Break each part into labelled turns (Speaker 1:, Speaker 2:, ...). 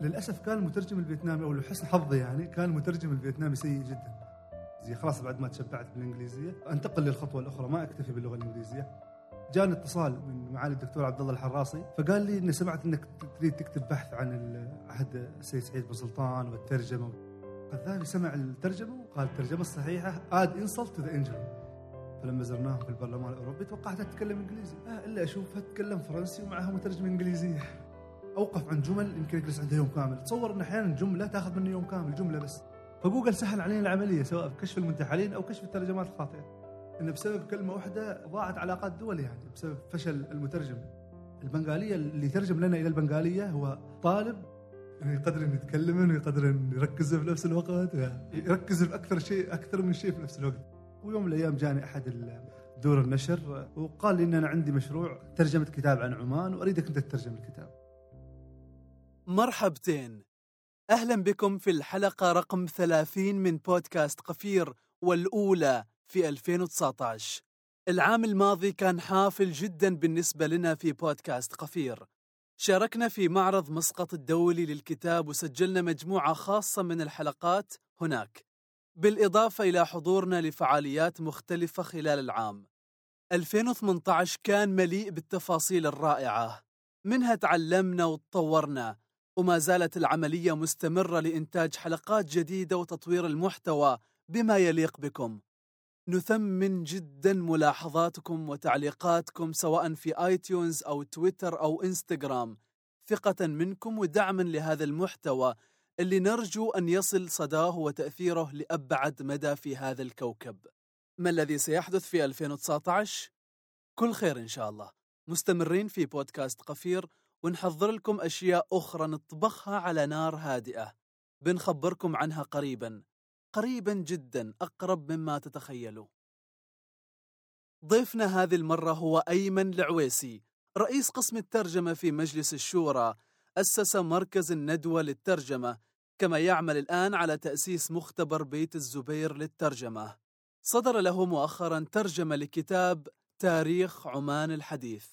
Speaker 1: للأسف كان المترجم الفيتنامي أو لحسن حظي يعني كان المترجم الفيتنامي سيء جدا. زي خلاص بعد ما تشبعت بالإنجليزية. أنتقل للخطوة الأخرى ما أكتفي باللغة الإنجليزية. جاني اتصال من معالي الدكتور عبد الله الحراسي فقال لي إني سمعت إنك تريد تكتب بحث عن عهد السيد سعيد بن سلطان والترجمة. القذافي سمع الترجمة وقال الترجمة الصحيحة add insult to the injury فلما زرناهم في البرلمان الأوروبي توقعتها تتكلم إنجليزي. آه إلا أشوفها تتكلم فرنسي ومعها مترجمه إنجليزية. أوقف عن جمل يمكن يجلس عندها يوم كامل. تصور إن أحيانا جمله تاخذ مني يوم كامل جملة بس. فجوجل سهل علينا العملية سواء في كشف المنتحلين أو كشف الترجمات الخاطئة. انه بسبب كلمة واحدة ضاعت علاقات دول يعني بسبب فشل المترجم. البنغالية اللي ترجم لنا إلى البنغالية هو طالب انه يقدر إنه يتكلم ويقدر إنه يركز في نفس الوقت يركز في أكثر شيء أكثر من شيء في نفس الوقت. ويوم من الأيام جاني أحد دور النشر وقال لي إن أنا عندي مشروع ترجمة كتاب عن عمان وأريدك أنت تترجم الكتاب.
Speaker 2: مرحبتين. أهلا بكم في الحلقة رقم 30 من بودكاست قفير والأولى في 2019 العام الماضي كان حافل جدا بالنسبة لنا في بودكاست قفير. شاركنا في معرض مسقط الدولي للكتاب وسجلنا مجموعة خاصة من الحلقات هناك. بالإضافة إلى حضورنا لفعاليات مختلفة خلال العام. 2018 كان مليء بالتفاصيل الرائعة. منها تعلمنا وتطورنا. وما زالت العملية مستمرة لإنتاج حلقات جديدة وتطوير المحتوى بما يليق بكم. نثمن جدا ملاحظاتكم وتعليقاتكم سواء في آيتيونز أو تويتر أو إنستغرام. ثقة منكم ودعما لهذا المحتوى اللي نرجو أن يصل صداه وتأثيره لأبعد مدى في هذا الكوكب. ما الذي سيحدث في 2019؟ كل خير إن شاء الله. مستمرين في بودكاست قفير ونحضر لكم أشياء أخرى نطبخها على نار هادئة. بنخبركم عنها قريبا. قريبا جدا أقرب مما تتخيلوا. ضيفنا هذه المرة هو أيمن العويسي رئيس قسم الترجمة في مجلس الشورى. أسس مركز الندوة للترجمة كما يعمل الآن على تأسيس مختبر بيت الزبير للترجمة. صدر له مؤخرا ترجمة لكتاب تاريخ عمان الحديث.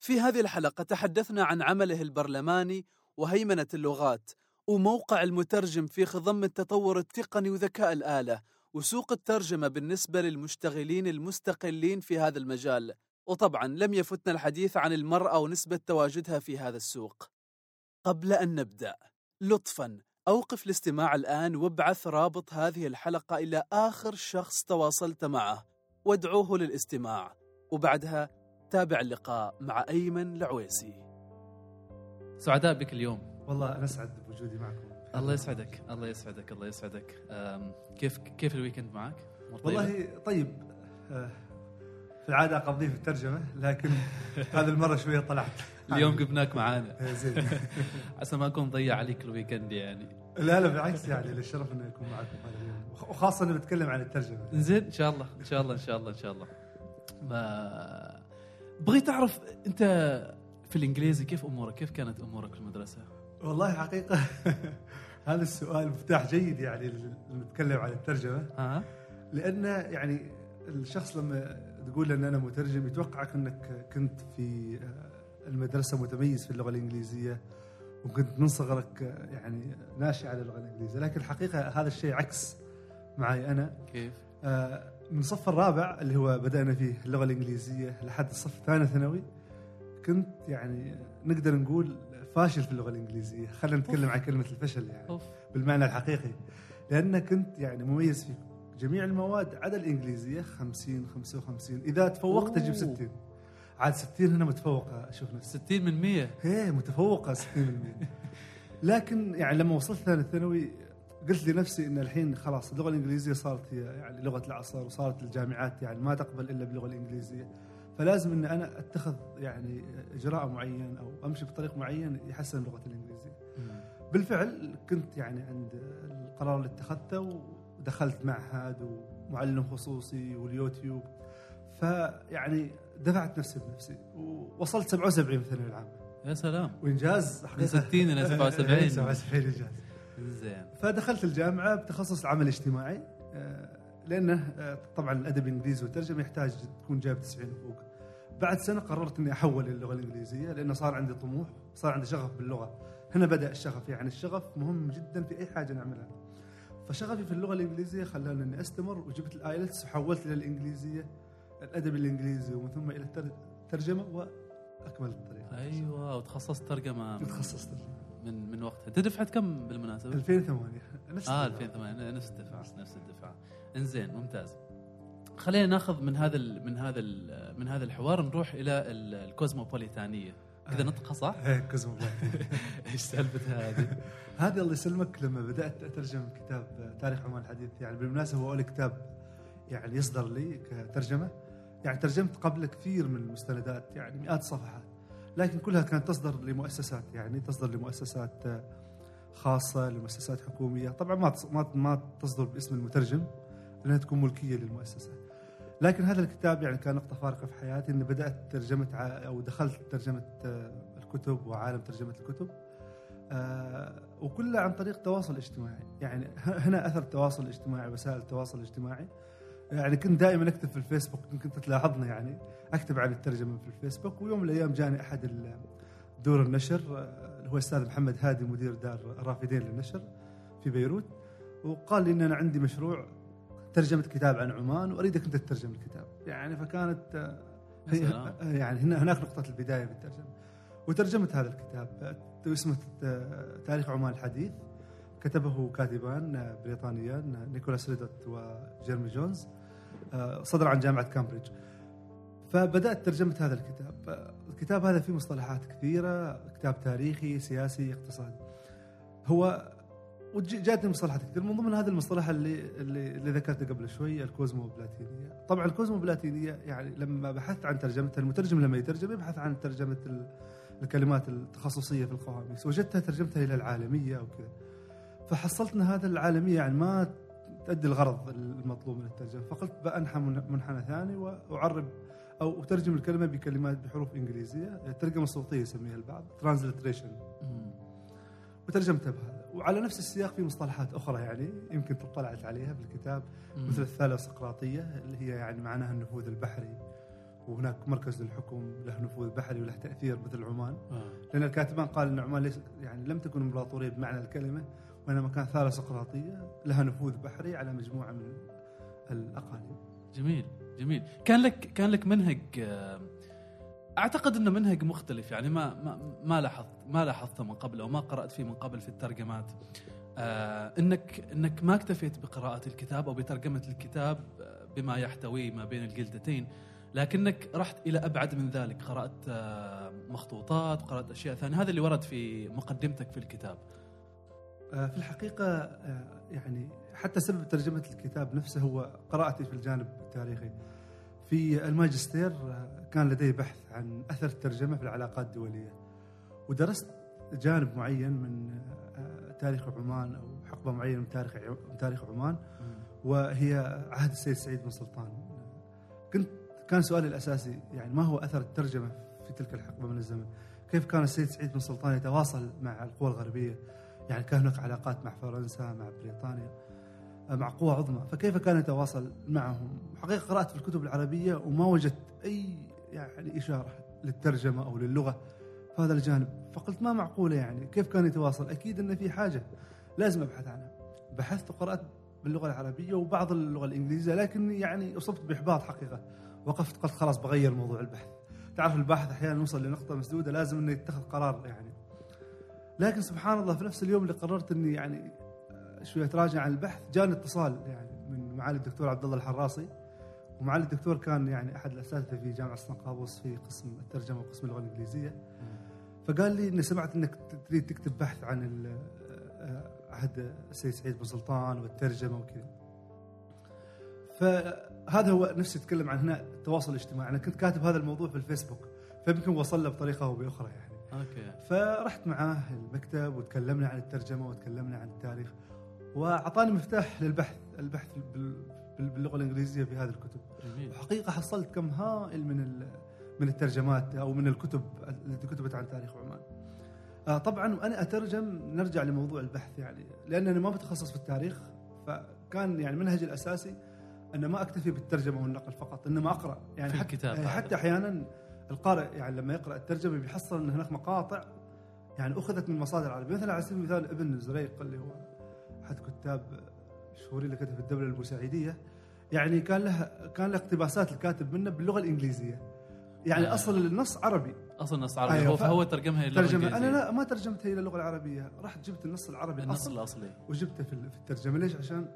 Speaker 2: في هذه الحلقة تحدثنا عن عمله البرلماني وهيمنة اللغات وموقع المترجم في خضم التطور التقني وذكاء الآلة وسوق الترجمة بالنسبة للمشتغلين المستقلين في هذا المجال. وطبعا لم يفتنا الحديث عن المرأة ونسبة تواجدها في هذا السوق. قبل أن نبدأ لطفا أوقف الاستماع الآن وابعث رابط هذه الحلقة إلى آخر شخص تواصلت معه. وادعوه للاستماع. وبعدها تابع اللقاء مع أيمن العويسي.
Speaker 3: سعداء بك اليوم.
Speaker 1: والله أنا أسعد بوجودي معكم.
Speaker 3: الله يسعدك الله يسعدك الله يسعدك. كيف كيف الويكند معك؟
Speaker 1: والله طيب آه، في العادة أقضيه في الترجمة لكن هذه المرة شوية طلعت.
Speaker 3: اليوم جبناك معانا.
Speaker 1: إيه، زين.
Speaker 3: عسى ما أكون ضيع عليك الويكند يعني.
Speaker 1: لا لا بالعكس يعني للشرف إني أكون معكم هذا اليوم. وخاصة اني بتكلم عن الترجمة.
Speaker 3: زين إن شاء الله إن شاء الله إن شاء الله إن شاء الله. ما بغيت أعرف أنت في الإنجليزي كيف أمورك؟ كيف كانت أمورك في المدرسة؟
Speaker 1: والله حقيقة هذا السؤال مفتاح جيد يعني نتكلم عن الترجمة
Speaker 3: ها
Speaker 1: لأن يعني الشخص لما تقول إن أنا مترجم يتوقعك انك كنت في المدرسة متميز في اللغة الإنجليزية وكنت من صغرك يعني ناشئ على اللغة الإنجليزية لكن الحقيقة هذا الشيء عكس معي أنا
Speaker 3: كيف؟
Speaker 1: آه، من الصف الرابع اللي هو بدأنا فيه اللغة الإنجليزية لحد الصف الثاني ثانوي كنت يعني نقدر نقول فاشل في اللغة الإنجليزية. خلينا نتكلم عن كلمة الفشل يعني
Speaker 3: أوف.
Speaker 1: بالمعنى الحقيقي. لأن كنت يعني مميز في جميع المواد عدا الإنجليزية 50 55 إذا تفوقت
Speaker 3: أوه.
Speaker 1: 60 عاد 60 هنا متفوقة أشوف نفسي.
Speaker 3: 60 من 100
Speaker 1: هي متفوقة 60% لكن يعني لما وصلت ثاني ثانوي قلت لنفسي إن الحين خلاص اللغة الإنجليزية صارت هي يعني لغة العصر وصارت الجامعات يعني ما تقبل إلا باللغة الإنجليزية. فلازم إن أنا أتخذ يعني إجراء معين أو أمشي بطريق معين يحسن لغتي الإنجليزية. بالفعل كنت يعني عند القرار اللي اتخذته ودخلت معهد ومعلم خصوصي واليوتيوب. فيعني دفعت نفسي بنفسي ووصلت 77 في الثانوية العامة.
Speaker 3: يا سلام.
Speaker 1: وإنجاز
Speaker 3: من 60 إلى 77
Speaker 1: 77 إنجاز.
Speaker 3: زين.
Speaker 1: فدخلت الجامعة بتخصص العمل الاجتماعي آه، لأنه آه، طبعا الأدب الإنجليزي والترجمة يحتاج تكون جايب 90 وفوق. بعد سنة قررت إني أحول للغه الإنجليزية لأنه صار عندي طموح، صار عندي شغف باللغة. هنا بدأ الشغف يعني الشغف مهم جدا في أي حاجة نعملها. فشغفي في اللغة الإنجليزية خلاني إني أستمر وجبت الآيلتس وحولت إلى الإنجليزية الأدب الإنجليزي ومن ثم إلى التر- الترجمه واكمل الطريق.
Speaker 2: أيوه وتخصصت ترجمة.
Speaker 1: تخصصت.
Speaker 2: من من وقتها أنت دفعه كم بالمناسبة؟
Speaker 1: 2008 نفس
Speaker 2: آه
Speaker 1: الدفعة.
Speaker 2: 2008 نفس الدفعه نفس الدفعة إنزين ممتاز خلينا ناخذ من هذا ال من هذا ال من هذا الحوار نروح إلى ال- الكوزموبوليتانية كذا
Speaker 1: آه.
Speaker 2: نطقها صح؟
Speaker 1: إيه كوزموبوليتان
Speaker 2: إيش سالفتها هذه؟
Speaker 1: هذه الله يسلمك لما بدأت أترجم كتاب تاريخ عمان الحديث يعني بالمناسبة هو اول كتاب يعني يصدر لي كترجمة يعني ترجمت قبل كثير من المستندات يعني مئات الصفحات لكن كلها كانت تصدر لمؤسسات يعني تصدر لمؤسسات خاصة لمؤسسات حكومية. طبعا ما ما ما تصدر باسم المترجم لأنها تكون ملكية للمؤسسه لكن هذا الكتاب يعني كان نقطة فارقة في حياتي إني بدأت ترجمة ع- أو دخلت ترجمة آه، الكتب وعالم ترجمة الكتب آه، وكلها عن طريق تواصل اجتماعي. يعني هنا أثر التواصل الاجتماعي وسائل التواصل الاجتماعي. يعني كنت دائما أكتب في الفيسبوك يمكن تلاحظنا يعني أكتب عن الترجمة في الفيسبوك. ويوم من الأيام جاني أحد دور النشر آه، اللي هو الاستاذ محمد هادي مدير دار الرافدين للنشر في بيروت. وقال لي إن أنا عندي مشروع ترجمة كتاب عن عمان واريدك أنت تترجم الكتاب. يعني فكانت آه، هي
Speaker 2: سلام.
Speaker 1: يعني هنا هناك نقطة البداية بالترجمة. وترجمت هذا الكتاب آه، اسمه آه، تاريخ عمان الحديث. كتبه كاتبان آه، بريطانيان آه، نيكولاس ريدوت وجيرمي جونز. آه، صدر عن جامعة كامبريدج. فبدأت ترجمة هذا الكتاب. آه، الكتاب هذا فيه مصطلحات كثيرة كتاب تاريخي سياسي اقتصادي هو وجاتني مصطلحات كثير. من ضمن هذه المصطلح اللي اللي, اللي ذكرته قبل شوي الكوزموبلاتينية. طبعا الكوزموبلاتينية يعني لما بحثت عن ترجمتها المترجم لما يترجم يبحث عن ترجمة ال- الكلمات التخصصية في القواميس وجدتها ترجمتها إلى العالمية أو كذا. فحصلت إن هذا العالمية يعني ما تؤدي الغرض المطلوب من الترجمة فقلت بأنحى من- منحنى ثاني وأعرب أو أترجم الكلمة بكلمات بحروف إنجليزية الترجمه الصوتيه يسميها البعض transliteration
Speaker 2: مم.
Speaker 1: وترجمتها بهذا وعلى نفس السياق في مصطلحات أخرى يعني يمكن اطلعت عليها بالكتاب
Speaker 2: مم.
Speaker 1: مثل الثالوسقراطيه اللي هي يعني معناها النفوذ البحري وهناك مركز للحكم له نفوذ بحري وله تأثير مثل عمان
Speaker 2: آه.
Speaker 1: لأن الكاتبان قال إن عمان ليس يعني لم تكن إمبراطورية بمعنى الكلمة وانما كانت ثالوسقراطيه لها نفوذ بحري على مجموعة من الأقاليم.
Speaker 2: جميل جميل. كان لك كان لك منهج أعتقد إنه منهج مختلف يعني ما ما ما لاحظت ما لاحظته من قبل أو ما قرأت فيه من قبل في الترجمات. آه إنك إنك ما اكتفيت بقراءة الكتاب أو بترجمة الكتاب آه، بما يحتويه ما بين الجلدتين لكنك رحت إلى أبعد من ذلك. قرأت آه، مخطوطات قرأت أشياء ثانية. هذا اللي ورد في مقدمتك في الكتاب.
Speaker 1: في الحقيقة آه، يعني حتى سبب ترجمة الكتاب نفسه هو قراءتي في الجانب التاريخي. في الماجستير آه، كان لدي بحث عن أثر الترجمة في العلاقات الدولية. ودرست جانب معين من آه، تاريخ عمان أو حقبة معينة من تاريخ من تاريخ عمان. وهي عهد السيد سعيد بن سلطان. كنت كان سؤالي الأساسي يعني ما هو أثر الترجمة في تلك الحقبة من الزمن؟ كيف كان السيد سعيد بن سلطان يتواصل مع القوى الغربية؟ يعني كان هناك علاقات مع فرنسا مع بريطانيا مع قوى عظمى فكيف كان يتواصل معهم؟ حقيقة قرأت في الكتب العربية وما وجدت أي يعني إشارة للترجمة أو للغة في هذا الجانب فقلت ما معقولة يعني؟ كيف كان يتواصل؟ أكيد أن في حاجة لازم أبحث عنها. بحثت وقرأت باللغة العربية وبعض اللغة الإنجليزية لكن يعني أصبت بإحباط حقيقة. وقفت قلت خلاص بغير موضوع البحث. تعرف الباحث أحيانا يوصل لنقطة مسدودة لازم أنه يتخذ قرار يعني. لكن سبحان الله في نفس اليوم اللي قررت إني يعني شوية اتراجع عن البحث جاني اتصال يعني من معالي الدكتور عبد الله الحراسي. ومعالي الدكتور كان يعني أحد الأساتذة في جامعة سان قابوس في قسم الترجمة وقسم اللغة الإنجليزية. فقال لي إني سمعت إنك تريد تكتب بحث عن آه، عهد السيد سعيد بن سلطان والترجمة وكذا. فهذا هو نفسي أتكلم عن هنا التواصل الاجتماعي. أنا كنت كاتب هذا الموضوع في الفيسبوك فيمكن وصل له بطريقة أو بأخرى يعني.
Speaker 2: أوكي.
Speaker 1: فرحت معاه المكتب وتكلمنا عن الترجمة وتكلمنا عن التاريخ وأعطاني مفتاح للبحث البحث بال- بال- باللغة الإنجليزية في هذه الكتب.
Speaker 2: جميل.
Speaker 1: وحقيقة حصلت كم هائل من من الترجمات أو من الكتب التي كتبت عن تاريخ عمان. آه، طبعا وأنا أترجم نرجع لموضوع البحث يعني. لأنني ما بتخصص في التاريخ فكان يعني منهجي الأساسي أن ما أكتفي بالترجمة والنقل فقط إنما أقرأ. يعني حتى
Speaker 2: هذا.
Speaker 1: حتى أحيانا القارئ يعني لما يقرأ الترجمة بيحصل إن هناك مقاطع يعني أخذت من مصادر عربية مثلا على سبيل المثال ابن زريق اللي هو أحد كتاب الشهوري اللي كتب في الدولة البوسعيديه يعني كان له كان له اقتباسات الكاتب منه باللغة الإنجليزية يعني
Speaker 2: آه.
Speaker 1: اصل النص عربي
Speaker 2: أصلا نص عربي
Speaker 1: أيوة،
Speaker 2: فهو ترجمها
Speaker 1: إلى ترجمة
Speaker 2: أنا.
Speaker 1: لا ما ترجمتها إلى اللغة العربية رحت جبت النص العربي
Speaker 2: النص
Speaker 1: الاصل
Speaker 2: الأصلي
Speaker 1: وجبته في الترجمة ليش؟ عشان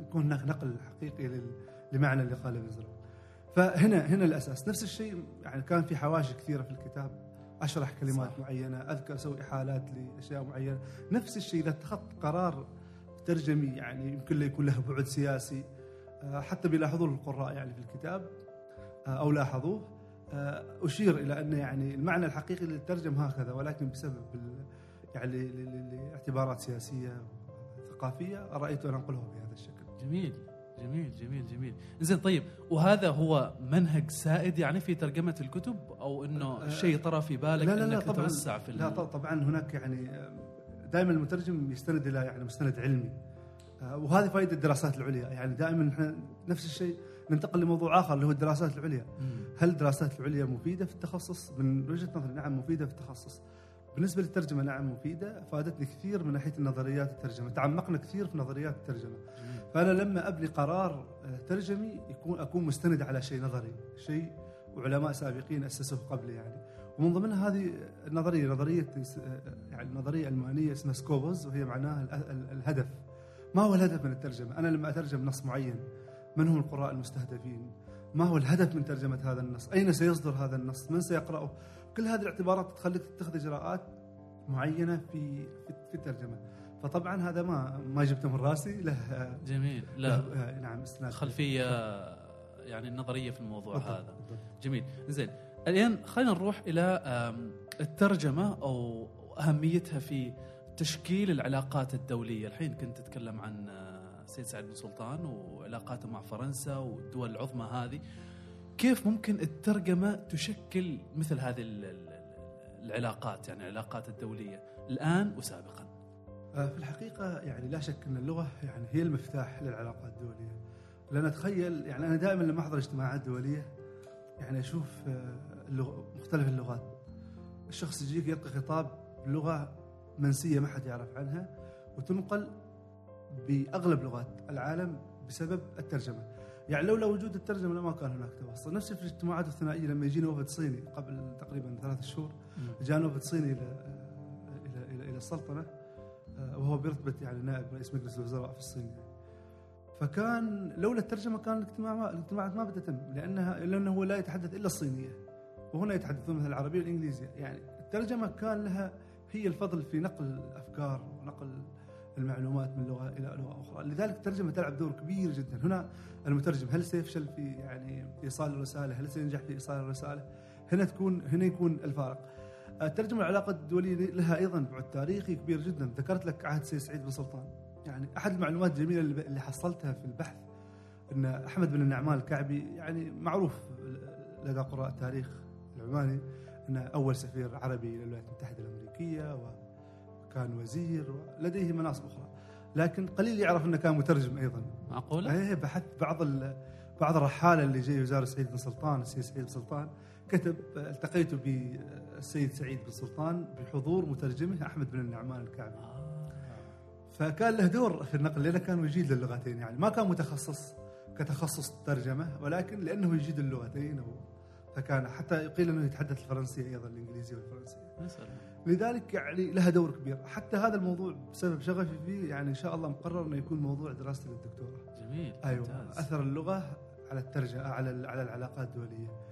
Speaker 1: يكون هناك نقل حقيقي لمعنى اللي قاله ابن زرع. فهنا هنا الأساس. نفس الشيء يعني كان في حواشي كثيرة في الكتاب. أشرح كلمات
Speaker 2: صح.
Speaker 1: معينة أذكر أسوي احالات لأشياء معينة. نفس الشيء إذا اتخذت قرار ترجمي يعني يمكن يكون له بعد سياسي آه، حتى بيلاحظوه القراء يعني في الكتاب آه، أو لاحظوه. آه، أشير إلى أن يعني المعنى الحقيقي للترجم هكذا ولكن بسبب يعني لاعتبارات سياسية ثقافية رأيت أن انقله بهذا الشكل.
Speaker 2: جميل. جميل جميل جميل. زين طيب وهذا هو منهج سائد يعني في ترجمة الكتب أو إنه
Speaker 1: آه،
Speaker 2: شيء طرى في بالك
Speaker 1: لا لا لا
Speaker 2: انك
Speaker 1: طبعا.
Speaker 2: تتوسع في
Speaker 1: لا طبعا هناك يعني دائما المترجم يستند إلى يعني مستند علمي. آه، وهذه فائدة الدراسات العليا. يعني دائما إحنا نفس الشيء ننتقل لموضوع آخر اللي هو الدراسات العليا.
Speaker 2: مم.
Speaker 1: هل الدراسات العليا مفيدة في التخصص؟ من وجهة نظري نعم مفيدة في التخصص. بالنسبة للترجمة نعم مفيدة. فادتني كثير من ناحية النظريات الترجمة. تعمقنا كثير في نظريات الترجمة.
Speaker 2: جميل.
Speaker 1: فانا لما أبني قرار آه، ترجمي يكون أكون مستند على شيء نظري شيء وعلماء سابقين أسسوه قبلي يعني. ومن ضمنها هذه النظرية نظرية آه، يعني نظريه المانيه اسمها سكوبوز وهي معناها ال- ال- الهدف. ما هو الهدف من الترجمة؟ أنا لما أترجم نص معين من هم القراء المستهدفين؟ ما هو الهدف من ترجمة هذا النص؟ أين سيصدر هذا النص؟ من سيقرأه؟ كل هذه الاعتبارات تخليك تتخذ إجراءات معينة في, في الترجمة. فطبعا هذا ما ما جبته من راسي. له
Speaker 2: جميل. لا.
Speaker 1: له آه، نعم استناد
Speaker 2: خلفية يعني نظرية في الموضوع
Speaker 1: بالضبط،
Speaker 2: هذا.
Speaker 1: بالضبط.
Speaker 2: جميل. زين. الآن خلينا نروح إلى الترجمة أو أهميتها في تشكيل العلاقات الدولية. الحين كنت تتكلم عن آه، سيد سعد بن سلطان وعلاقاته مع فرنسا والدول العظمى هذه. كيف ممكن الترجمة تشكل مثل هذه ال- ال- العلاقات يعني العلاقات الدولية؟ الآن وسابقا.
Speaker 1: في الحقيقة يعني لا شك أن اللغة يعني هي المفتاح للعلاقات الدولية. لأن أتخيل يعني أنا دائما لما أحضر اجتماعات دولية يعني أشوف آه، اللغة مختلف اللغات. الشخص يجيك يلقي خطاب بلغة منسية ما حد يعرف عنها وتنقل بأغلب لغات العالم بسبب الترجمة. يعني لولا وجود الترجمة لما كان هناك تواصل. نفس في الاجتماعات الثنائية لما يجينا وفد صيني قبل تقريبا ثلاث شهور جاء وفد صيني إلى إلى إلى, إلى السلطنة. آه، وهو برتبة يعني نائب رئيس مجلس الوزراء في الصين. فكان لولا الترجمة كان الاجتماع ما الاجتماعات ما بتتم لأنها لأنه هو لا يتحدث إلا الصينية. وهنا يتحدثون مثل العربية والإنجليزية. يعني الترجمة كان لها هي الفضل في نقل الأفكار ونقل المعلومات من لغة إلى لغة أخرى. لذلك الترجمة تلعب دور كبير جدا. هنا المترجم هل سيفشل في يعني إيصال الرسالة؟ هل سينجح في إيصال الرسالة؟ هنا تكون هنا يكون الفارق. الترجمة العلاقات الدولية لها أيضا بعد تاريخي كبير جدا. ذكرت لك عهد سيد سعيد بن سلطان. يعني أحد المعلومات الجميلة اللي حصلتها في البحث أن أحمد بن النعمان الكعبي يعني معروف لدى قراء التاريخ العماني أنه أول سفير عربي للولايات المتحدة الأمريكية وكان وزير ولديه مناصب أخرى. لكن قليل يعرف أنه كان مترجم أيضا.
Speaker 2: معقولة؟
Speaker 1: إيه بحثت بعض ال- بعض الرحالة اللي جاي يزار سعيد بن سلطان السيد سعيد بن سلطان كتب التقيت بالسيد سعيد بن سلطان بحضور مترجمه احمد بن النعمان الكعبي. فكان له دور في النقل لأنه كان يجيد للغتين يعني ما كان متخصص كتخصص ترجمة ولكن لأنه يجيد اللغتين فكان حتى قيل أنه يتحدث الفرنسية أيضا
Speaker 2: الإنجليزية والفرنسية.
Speaker 1: لذلك يعني لها دور كبير حتى هذا الموضوع بسبب شغفي فيه يعني إن شاء الله مقرر إنه يكون موضوع دراستي للدكتوراه
Speaker 2: جميل
Speaker 1: أيوه
Speaker 2: ممتاز.
Speaker 1: أثر اللغة على الترجمة على على العلاقات الدولية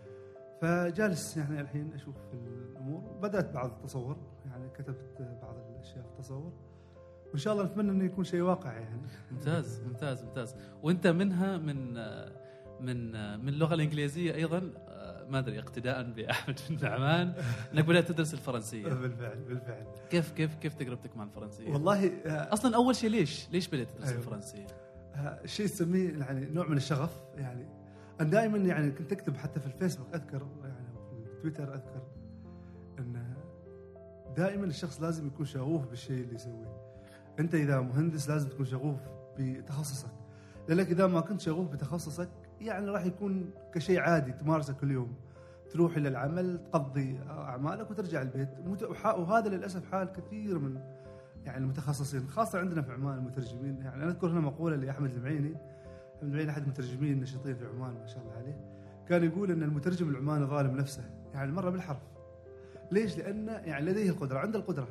Speaker 1: فجالس يعني الحين أشوف الأمور بدأت بعض التصور يعني كتبت بعض الأشياء في التصور وإن شاء الله نتمنى إنه يكون شيء واقع يعني
Speaker 2: ممتاز ممتاز ممتاز وأنت منها من من من اللغة الإنجليزية أيضا آه، ما أدري اقتداء بأحمد بن نعمان إنك بدأت تدرس الفرنسية
Speaker 1: بالفعل بالفعل
Speaker 2: كيف كيف كيف تجربتك مع الفرنسية؟
Speaker 1: والله آه،
Speaker 2: أصلا أول شيء ليش؟ ليش بدأت تدرس
Speaker 1: أيوة.
Speaker 2: الفرنسية؟
Speaker 1: آه، شيء تسميه يعني نوع من الشغف يعني أنا دائما يعني كنت أكتب حتى في الفيسبوك أذكر يعني في التويتر أذكر إن دائما الشخص لازم يكون شغوف بالشيء اللي يسويه. أنت إذا مهندس لازم تكون شغوف بتخصصك. لأنك إذا ما كنت شغوف بتخصصك يعني راح يكون كشيء عادي تمارسه كل يوم. تروح إلى العمل تقضي أعمالك وترجع البيت. وهذا للأسف حال كثير من يعني المتخصصين خاصة عندنا في عمان المترجمين. يعني أنا أذكر هنا مقولة لأحمد المعيني احمد المعيني أحد المترجمين النشيطين في عمان ما شاء الله عليه كان يقول إن المترجم العماني ظالم نفسه يعني مرة بالحرف. ليش؟ لأنه يعني لديه القدرة عنده القدرة.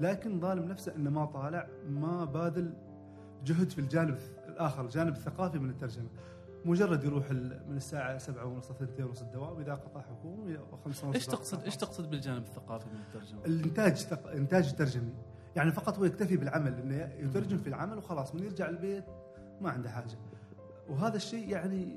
Speaker 1: لكن ظالم نفسه إنه ما طالع ما باذل جهد في الجانب الآخر الجانب الثقافي من الترجمة. مجرد يروح من الساعة 7 ونص 2 ونص الدوام إذا قطع حكومي و5 ونص
Speaker 2: إيش تقصد إيش تقصد بالجانب الثقافي من الترجمة؟
Speaker 1: الإنتاج ثق- إنتاج الترجمي. يعني فقط هو يكتفي بالعمل إنه يترجم في العمل وخلاص من يرجع البيت ما عنده حاجة. وهذا الشيء يعني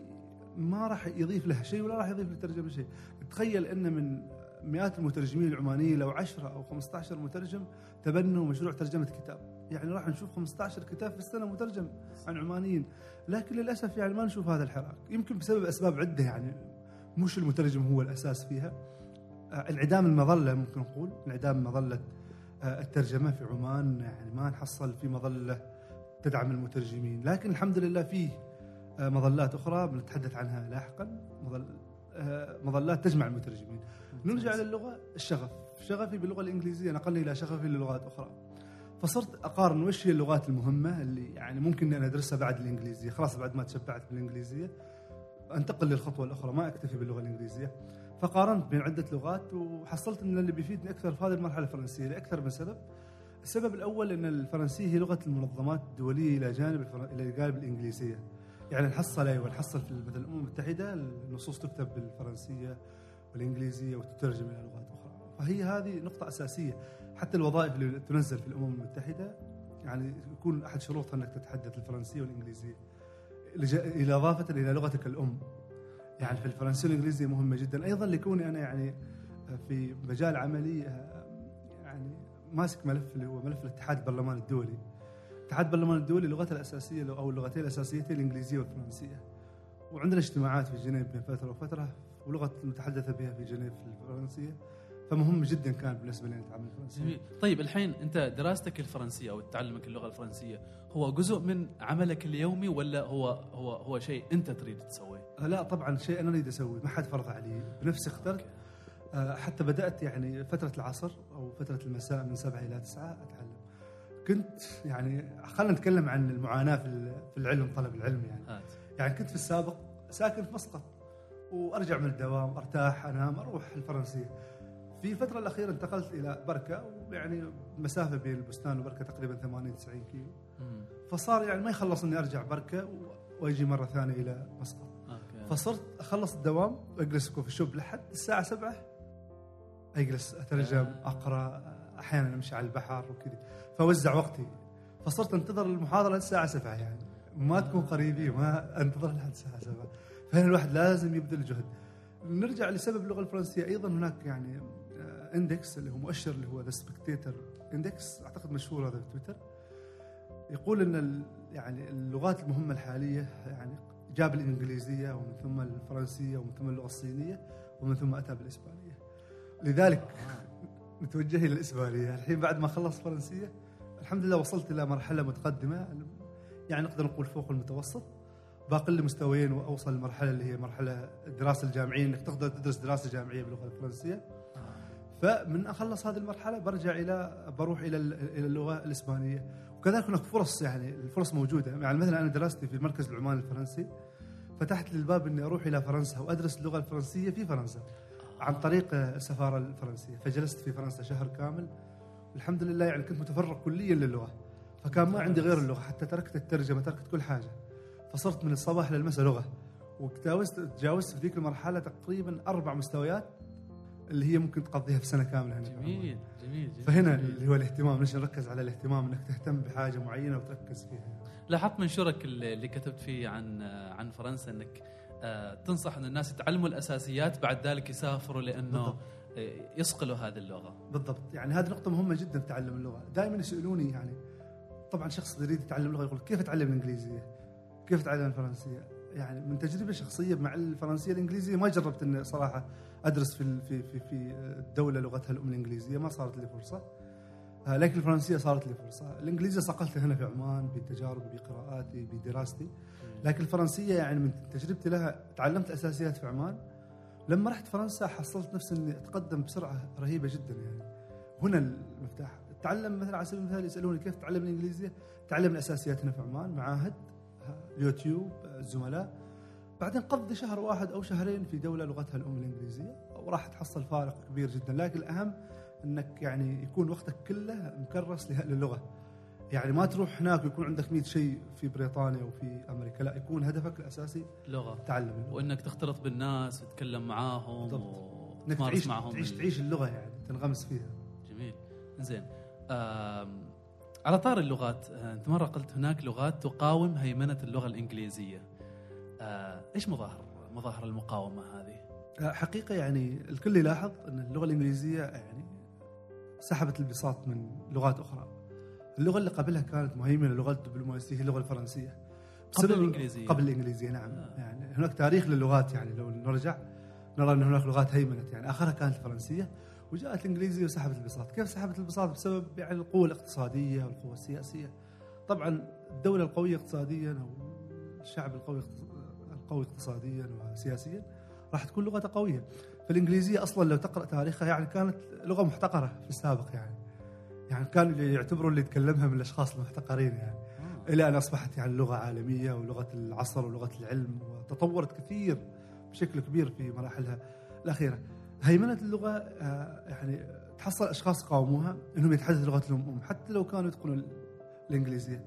Speaker 1: ما راح يضيف له شيء ولا راح يضيف للترجمة شيء. تخيل إن من مئات المترجمين العمانيين لو 10 أو 15 مترجم تبنوا مشروع ترجمة كتاب. يعني راح نشوف 15 كتاب في السنة مترجم عن عمانيين. لكن للأسف يعني ما نشوف هذا الحراك. يمكن بسبب أسباب عدة يعني مش المترجم هو الأساس فيها. آه، انعدام المظلة ممكن نقول. انعدام مظلة آه، الترجمة في عمان. يعني ما نحصل في مظلة تدعم المترجمين. لكن الحمد لله فيه آه، مظلات أخرى بنتحدث عنها لاحقا. آه، مظلات تجمع المترجمين. نرجع للغة الشغف. شغفي باللغة الإنجليزية نقلني إلى شغفي للغات أخرى. فصرت أقارن وش هي اللغات المهمة اللي يعني ممكن إني أنا أدرسها بعد الإنجليزية. خلاص بعد ما تشبعت بالإنجليزية. أنتقل للخطوة الأخرى ما أكتفي باللغة الإنجليزية. فقارنت بين عدة لغات وحصلت إن اللي بيفيدني أكثر في هذه المرحلة الفرنسية لأكثر من سبب. السبب الأول إن الفرنسية هي لغة المنظمات الدولية إلى جانب. إلى جانب الإنجليزية. يعني نحصل أيوه نحصل في مثلا الأمم المتحدة النصوص تكتب بالفرنسية والإنجليزية وتترجم إلى لغات أخرى. فهي هذه نقطة أساسية. حتى الوظائف اللي تنزل في الأمم المتحدة يعني يكون أحد شروطها إنك تتحدث الفرنسية والإنجليزية. إلى إضافة إلى لغتك الأم. يعني في الفرنسية والإنجليزية مهمة جدا. أيضا لكوني أنا يعني في مجال عملي يعني ماسك ملف اللي هو ملف الاتحاد البرلماني الدولي. الاتحاد البرلماني الدولي لغته الأساسية أو اللغتين الأساسيتين الإنجليزية والفرنسية. وعندنا اجتماعات في جنيف بين فترة وفترة ولغة المتحدثه بها في جنيف الفرنسية. فمهم جدا كان بالنسبة لي اتعلم الفرنسيه
Speaker 2: جميل. طيب الحين أنت دراستك الفرنسية أو تعلمك اللغة الفرنسية هو جزء من عملك اليومي ولا هو هو هو شيء أنت تريد تسويه؟
Speaker 1: لا طبعا شيء أنا أريد أسويه. ما حد فرض علي. بنفسي اخترت. آه، حتى بدأت يعني فترة العصر أو فترة المساء من سبعة إلى تسعة أتعلم. كنت يعني خلينا نتكلم عن المعاناة في في العلم طلب العلم يعني.
Speaker 2: هات
Speaker 1: يعني كنت في السابق ساكن في مسقط وأرجع من الدوام أرتاح أنام أروح الفرنسية. في الفترة الأخيرة انتقلت إلى بركاء ويعني مسافة بين البستان وبركاء تقريبا 80 90 كيلو.
Speaker 2: مم.
Speaker 1: فصار يعني ما يخلص إني أرجع بركاء وأجي مرة ثانية إلى مسقط.
Speaker 2: أوكي.
Speaker 1: فصرت أخلص الدوام واجلس في coffee shop لحد الساعة 7 أجلس أترجم أقرأ أحيانا أمشي على البحر وكذا فوزع وقتي. فصرت أنتظر المحاضرة الساعة 7 يعني. ما تكون قريبي ما أنتظر لحد الساعة 7 فهنا الواحد لازم يبذل جهد نرجع لسبب اللغة الفرنسية. أيضا هناك يعني آه، index اللي هو مؤشر اللي هو the Spectator Index أعتقد مشهور هذا في تويتر. يقول إن يعني اللغات المهمة الحالية يعني جاب الإنجليزية ومن ثم الفرنسية ومن ثم اللغة الصينية ومن ثم أتى بالإسبانية. لذلك نتوجه إلى الاسبانيه، الحين بعد ما خلص فرنسية الحمد لله وصلت إلى مرحلة متقدمة. يعني نقدر نقول فوق المتوسط. باقي لي مستويين وأوصل للمرحله اللي هي مرحلة الدراسه الجامعية إنك تقدر تدرس دراسة جامعية باللغة الفرنسية. فمن أخلص هذه المرحلة برجع إلى بروح إلى ال- إلى اللغة الإسبانية. وكذلك هناك فرص يعني الفرص موجودة. يعني مثلا أنا دراستي في المركز العماني الفرنسي. فتحت لي الباب إني أروح إلى فرنسا وأدرس اللغة الفرنسية في فرنسا. عن طريق السفارة الفرنسية. فجلست في فرنسا شهر كامل. الحمد لله يعني كنت متفرغ كليا للغة. فكان ما عندي غير اللغة. حتى تركت الترجمة تركت كل حاجة. فصرت من الصباح للمساء لغة. وتجاوزت تجاوزت في ذيك المرحلة تقريبا أربع مستويات اللي هي ممكن تقضيها في سنة كاملة هنا عمان.
Speaker 2: جميل جميل جميل.
Speaker 1: فهنا
Speaker 2: جميل.
Speaker 1: اللي هو الاهتمام. ليش نركز على الاهتمام؟ إنك تهتم بحاجة معينة وتركز فيها.
Speaker 2: لاحظت منشورك اللي اللي كتبت فيه عن عن فرنسا إنك تنصح أن الناس يتعلموا الأساسيات بعد ذلك يسافروا لأنه
Speaker 1: بالضبط.
Speaker 2: آه، يصقلوا هذه اللغة.
Speaker 1: بالضبط. يعني هذه نقطة مهمة جدا في تعلم اللغة. دائما يسألوني يعني طبعا شخص يريد يتعلم لغة يقول كيف أتعلم الإنجليزية؟ كيف أتعلم الفرنسية؟ يعني من تجربة شخصية مع الفرنسية الإنجليزية ما جربت إني صراحة أدرس في في في في الدولة لغتها الام الإنجليزية ما صارت لي فرصة. آه، لكن الفرنسية صارت لي فرصة. الإنجليزية صقلتها هنا في عمان بتجاربي بقراءاتي بدراستي. لكن الفرنسية يعني من تجربتي لها تعلمت أساسيات في عمان. لما رحت فرنسا حصلت نفسي إني أتقدم بسرعة رهيبة جدا يعني. هنا المفتاح. تعلم مثلا على سبيل المثال يسألوني كيف تتعلم الإنجليزية؟ تعلم الاساسيات هنا في عمان معاهد يوتيوب الزملاء. بعدين قضي شهر واحد أو شهرين في دولة لغتها الأم الإنجليزية. وراح تحصل فارق كبير جدا. لكن الأهم إنك يعني يكون وقتك كله مكرس للغه يعني ما تروح هناك ويكون عندك 100 شيء في بريطانيا وفي أمريكا. لا يكون هدفك الأساسي
Speaker 2: لغة.
Speaker 1: تعلم. اللغة
Speaker 2: وإنك تختلط بالناس وتتكلم معاهم
Speaker 1: بالضبط.
Speaker 2: إنك
Speaker 1: تعيش
Speaker 2: معهم
Speaker 1: تعيش تعيش اللغة يعني تنغمس فيها.
Speaker 2: جميل. زين على طار اللغات آه، أنت مرة قلت هناك لغات تقاوم هيمنة اللغة الإنجليزية. آه، إيش مظاهر مظاهر المقاومة هذه؟
Speaker 1: حقيقة يعني الكل يلاحظ إن اللغة الإنجليزية يعني سحبت البساط من لغات أخرى. اللغة اللي قبلها كانت مهيمنة لغه الدبلوماسية هي اللغة الفرنسية.
Speaker 2: قبل الإنجليزية.
Speaker 1: قبل الإنجليزية نعم
Speaker 2: آه.
Speaker 1: يعني هناك تاريخ للغات يعني لو نرجع نرى أن هناك لغات هيمنت يعني آخرها كانت الفرنسيه وجاءت الانجليزيه وسحبت البساط، كيف سحبت البساط؟ بسبب يعني القوة الاقتصادية والقوه السياسية. طبعا الدولة القوية اقتصاديا أو الشعب القوي القوي اقتصاديا وسياسيا راح تكون لغته قوية. فالإنجليزية أصلا لو تقرأ تاريخها يعني كانت لغة محتقرة في السابق يعني. يعني كانوا يعتبروا اللي يتكلمها من الأشخاص المحتقرين يعني. إلى أن أصبحت يعني لغة عالمية ولغة العصر ولغة العلم وتطورت كثير بشكل كبير في مراحلها الأخيرة. هيمنة اللغة آه، يعني تحصل أشخاص قاوموها إنهم يتحدثوا لغتهم الام حتى لو كانوا يتقنوا ال- الإنجليزية.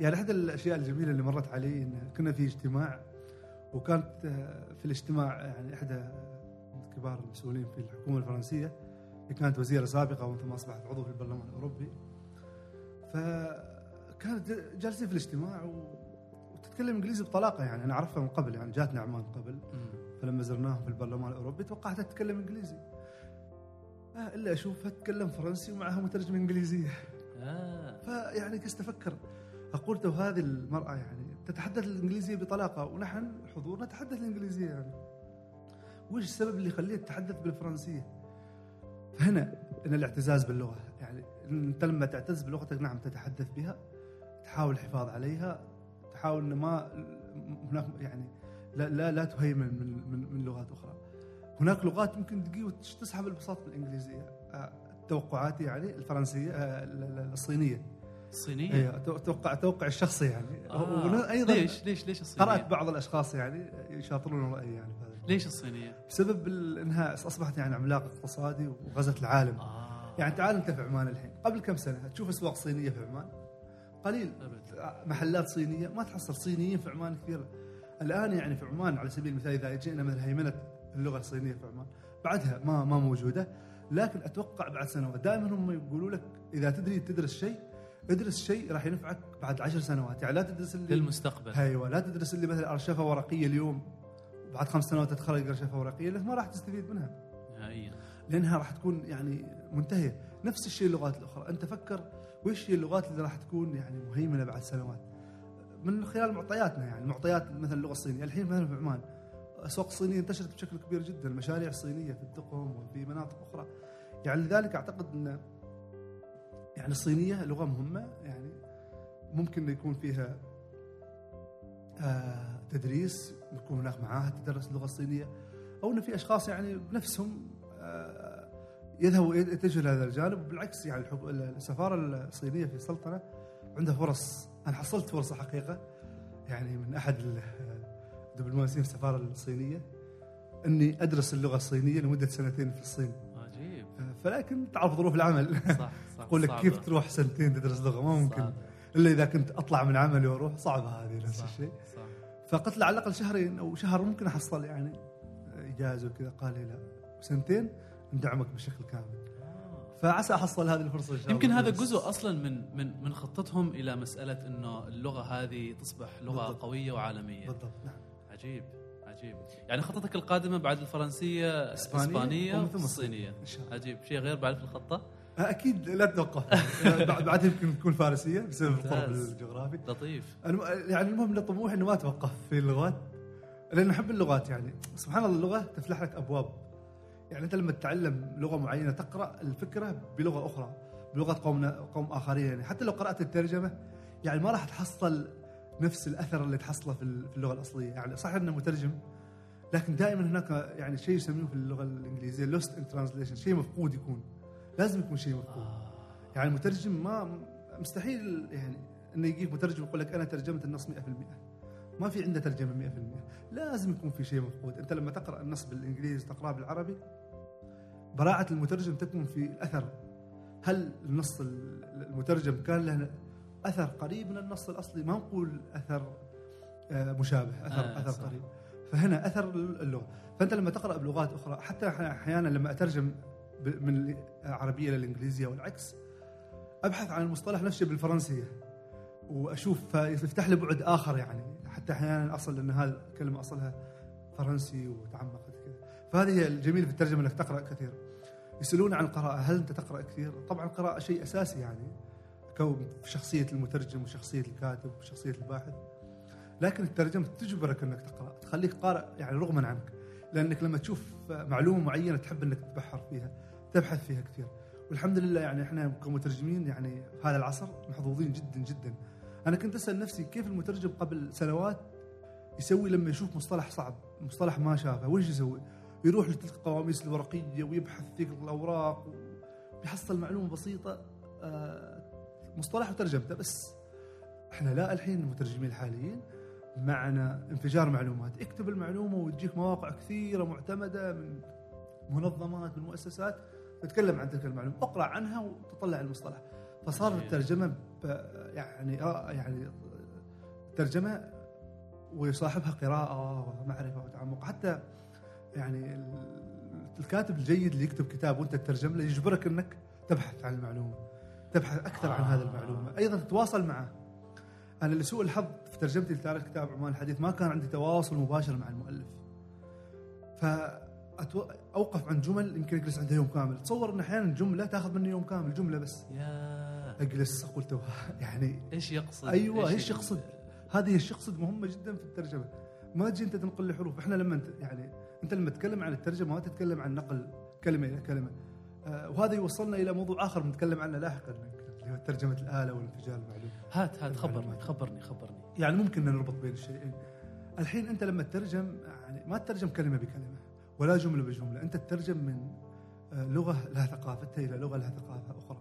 Speaker 1: يعني احد الأشياء الجميلة اللي مرت علي إن كنا في اجتماع وكانت آه، في الاجتماع يعني إحدى كبار المسؤولين في الحكومة الفرنسية اللي كانت وزيرة سابقة وثم أصبحت عضو في البرلمان الأوروبي. فكانت جالسين في الاجتماع وتتكلم إنجليزي بطلاقة يعني أنا أعرفها من قبل يعني جاتنا عمان قبل. فلما زرناهم في البرلمان الأوروبي توقعتها تتكلم إنجليزي آه إلا اشوفها تتكلم فرنسي ومعها مترجم انجليزيه
Speaker 2: آه.
Speaker 1: فيعني كنت أفكر أقول تو هذه المرأة يعني تتحدث الإنجليزية بطلاقة ونحن حضور نتحدث الإنجليزية يعني وش السبب اللي يخليها تتحدث بالفرنسية؟ فهنا إن الاعتزاز باللغة يعني انت لما تعتز بلغتك نعم تتحدث بها تحاول الحفاظ عليها تحاول إن ما هناك يعني لا لا, لا تهيمن من, من من لغات أخرى. هناك لغات ممكن تجي وتسحب البساط من الإنجليزية. آه، توقعاتي يعني الفرنسية آه، ال- ال- الصينية.
Speaker 2: الصينية؟
Speaker 1: أيوه توقع توقع الشخصي يعني.
Speaker 2: آه.
Speaker 1: أيضا
Speaker 2: ليش ليش ليش الصينية؟
Speaker 1: قرأت بعض الأشخاص يعني يشاطرون رايي يعني.
Speaker 2: ليش الصينية؟
Speaker 1: بسبب انها أصبحت يعني عملاق اقتصادي وغزت العالم.
Speaker 2: آه.
Speaker 1: يعني تعال انت في عمان الحين. قبل كم سنة؟ تشوف أسواق صينية في عمان؟ قليل.
Speaker 2: أبد.
Speaker 1: محلات صينية ما تحصل صينيين في عمان كثير. الآن يعني في عمان على سبيل المثال إذا جئنا من هيمنة اللغة الصينية في عمان بعدها ما ما موجودة. لكن أتوقع بعد سنوات دائما هم يقولوا لك إذا تدري تدرس شيء ادرس شيء راح ينفعك بعد عشر سنوات. يعني لا تدرس اللي
Speaker 2: للمستقبل
Speaker 1: أيوه لا تدرس اللي مثلا أرشفة ورقية اليوم. بعد خمس سنوات تتخرج ارشفه ورقيه لانك ما راح تستفيد منها.
Speaker 2: نهائيا.
Speaker 1: لأنها راح تكون يعني منتهية. نفس الشيء اللغات الأخرى. أنت فكر وش هي اللغات اللي راح تكون يعني مهيمنة بعد سنوات؟ من خلال معطياتنا يعني. معطيات مثلا اللغة الصينية. الحين مثلا في عمان. الاسواق الصينية انتشرت بشكل كبير جدا. المشاريع الصينيه في الدقم وفي مناطق أخرى. يعني لذلك أعتقد إن يعني الصينية لغة مهمة. يعني ممكن يكون فيها آه تدريس يكون هناك معاهد تدرس اللغة الصينية أو إن في أشخاص يعني بنفسهم آه، يذهبوا يتجهوا لهذا الجانب. بالعكس يعني السفارة الصينية في السلطنه عندها فرص أنا حصلت فرصه حقيقة يعني من أحد ال- الدبلوماسيين في السفارة الصينية إني أدرس اللغة الصينية لمدة سنتين في الصين.
Speaker 2: عجيب
Speaker 1: آه، فلكن تعرف ظروف العمل.
Speaker 2: صح صح
Speaker 1: أقول لك. كيف تروح سنتين تدرس لغة؟ ما ممكن.
Speaker 2: صعبة.
Speaker 1: إلا إذا كنت أطلع من عملي وأروح صعبة هذه نفس الشيء.
Speaker 2: صح.
Speaker 1: فقلت له على الأقل شهرين أو شهر ممكن أحصل يعني. إجازة وكذا. قال لي لا. سنتين ندعمك بشكل كامل. فعسى أحصل هذه الفرصة إن شاء الله.
Speaker 2: يمكن هذا
Speaker 1: بس-
Speaker 2: جزء أصلا من من من خطتهم إلى مسألة إنه اللغة هذه تصبح لغة
Speaker 1: بالضبط.
Speaker 2: قوية وعالمية.
Speaker 1: بالضبط. نعم.
Speaker 2: عجيب. عجيب. يعني خطتك القادمة بعد الفرنسية
Speaker 1: إسبانية إسبانية ثم والصينية. الله.
Speaker 2: عجيب. شيء غير بعد في الخطة؟
Speaker 1: أكيد لا تتوقف. بعد بعد يمكن تكون فارسية بسبب القرب. الجغرافي.
Speaker 2: لطيف.
Speaker 1: يعني المهم لطموحي إنه ما اتوقف في اللغات. لأن أحب اللغات يعني. سبحان الله اللغة تفتح لك أبواب. يعني أنت لما تتعلم لغة معينة تقرأ الفكرة بلغة أخرى بلغة قوم قوم آخرين يعني. حتى لو قرأت الترجمة يعني ما راح تحصل نفس الأثر اللي تحصله في اللغة الأصلية. يعني صح إنه مترجم لكن دائما هناك يعني شيء يسميه في اللغة الإنجليزية lost in translation شيء مفقود يكون. لازم يكون شيء مفقود يعني المترجم ما مستحيل يعني إنه يجيك مترجم يقول لك أنا ترجمت النص 100% ما في عنده ترجمة 100% لازم يكون في شيء مفقود أنت لما تقرأ النص بالإنجليزي تقراه بالعربي براعة المترجم تكمن في الأثر. هل النص المترجم كان له أثر قريب من النص الأصلي؟ ما نقول أثر آه، مشابه اثر
Speaker 2: آه،
Speaker 1: أثر
Speaker 2: صح.
Speaker 1: قريب. فهنا أثر اللغة. فأنت لما تقرأ بلغات أخرى حتى أحيانا لما أترجم من العربية إلى الإنجليزية والعكس. أبحث عن المصطلح نفسه بالفرنسية وأشوف فيفتح لي بعد آخر يعني. حتى أحيانا أصل ان هذه الكلمة أصلها فرنسي وتعمقت كذا. فهذه هي الجميل في الترجمة إنك تقرأ كثير. يسألون عن القراءة هل أنت تقرأ كثير؟ طبعا القراءة شيء أساسي يعني كون شخصية المترجم وشخصية الكاتب وشخصية الباحث. لكن الترجمة تجبرك إنك تقرأ تخليك قارئ يعني رغما عنك. لأنك لما تشوف معلومة معينة تحب إنك تتبحر فيها. تبحث فيها كثير. والحمد لله يعني إحنا كمترجمين يعني في هذا العصر محظوظين جدا جدا. أنا كنت أسأل نفسي كيف المترجم قبل سنوات يسوي لما يشوف مصطلح صعب مصطلح ما شافه؟ وش يسوي؟ يروح لتلك القواميس الورقية ويبحث في الأوراق ويحصل معلومة بسيطة. آه، مصطلح وترجمته بس. إحنا لا الحين المترجمين الحاليين معنا انفجار معلومات. اكتب المعلومة وتجيك مواقع كثيرة معتمدة من منظمات من مؤسسات. تتكلم عن تلك المعلومة. اقرأ عنها وتطلع المصطلح. فصار. الترجمة يعني آه يعني ترجمة ويصاحبها قراءة ومعرفة وتعمق. حتى يعني ال- الكاتب الجيد اللي يكتب كتاب وانت تترجم له يجبرك انك تبحث عن المعلومة تبحث أكثر عن هذه المعلومة أيضا تتواصل معه. أنا لسوء الحظ في ترجمتي لتاريخ كتاب عمان الحديث ما كان عندي تواصل مباشر مع المؤلف. فاوقف عن جمل يمكن أجلس عندها يوم كامل. تصور إن أحيانا جمله تاخذ مني يوم كامل جملة بس.
Speaker 2: يا.
Speaker 1: أجلس أقول تو يعني
Speaker 2: إيش يقصد؟
Speaker 1: أيوة، إيش
Speaker 2: ي-
Speaker 1: يقصد؟ هذه إيش يقصد مهمة جدا في الترجمة. ما تجي أنت تنقل لي حروف. إحنا لما انت يعني أنت لما تتكلم عن الترجمة ما تتكلم عن نقل كلمة إلى كلمة. آه وهذا يوصلنا إلى موضوع آخر بنتكلم عنه لاحقا اللي هو ترجمة الآلة والانفجار المعلوم.
Speaker 2: هات هات خبرني. خبرني خبرني.
Speaker 1: يعني ممكن نربط بين الشيئين. الحين أنت لما تترجم يعني ما تترجم كلمة بكلمة. ولا جملة بجملة أنت تترجم من آه، لغة لها ثقافتها إلى لغة لها ثقافة أخرى.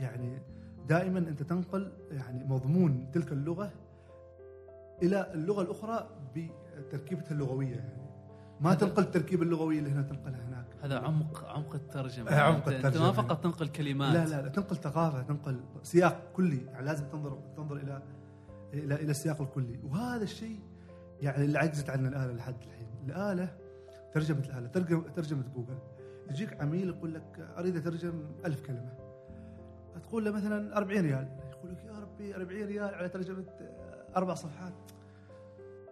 Speaker 1: يعني دائما أنت تنقل يعني مضمون تلك اللغة إلى اللغة الأخرى بتركيبتها اللغوية يعني. ما تنقل التركيبة اللغوية اللي هنا تنقلها هناك.
Speaker 2: هذا عمق عمق الترجمة.
Speaker 1: آه، عمق
Speaker 2: أنت- انت. ما فقط تنقل كلمات.
Speaker 1: لا لا لا تنقل ثقافة تنقل سياق كلي. يعني لازم تنظر تنظر إلى إلى إلى السياق الكلي. وهذا الشيء يعني اللي عجزت عنه الآلة لحد الحين. الآلة ترجمة الآلة ترجم ترجمة جوجل. يجيك عميل يقول لك أريد أترجم ألف كلمة. تقول له مثلا 40 ريال. يقول لك يا ربي 40 ريال على ترجمة آه، أربع صفحات.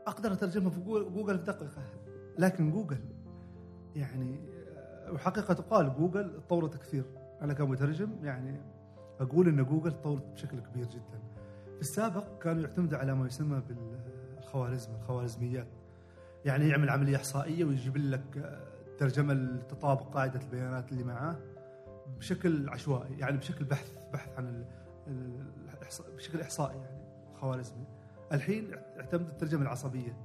Speaker 1: أقدر أترجمها في جوجل جوجل في دقيقة. لكن جوجل يعني آه، وحقيقة تقال جوجل تطورت كثير. أنا كمترجم يعني أقول إن جوجل تطورت بشكل كبير جدا. في السابق كانوا يعتمدوا على ما يسمى بالخوارزم الخوارزميات. يعني يعمل عملية إحصائية ويجيب لك آه، ترجمة لتطابق قاعدة البيانات اللي معاه بشكل عشوائي يعني بشكل بحث بحث عن بشكل إحصائي يعني خوارزمي الحين اعتمد الترجمة العصبية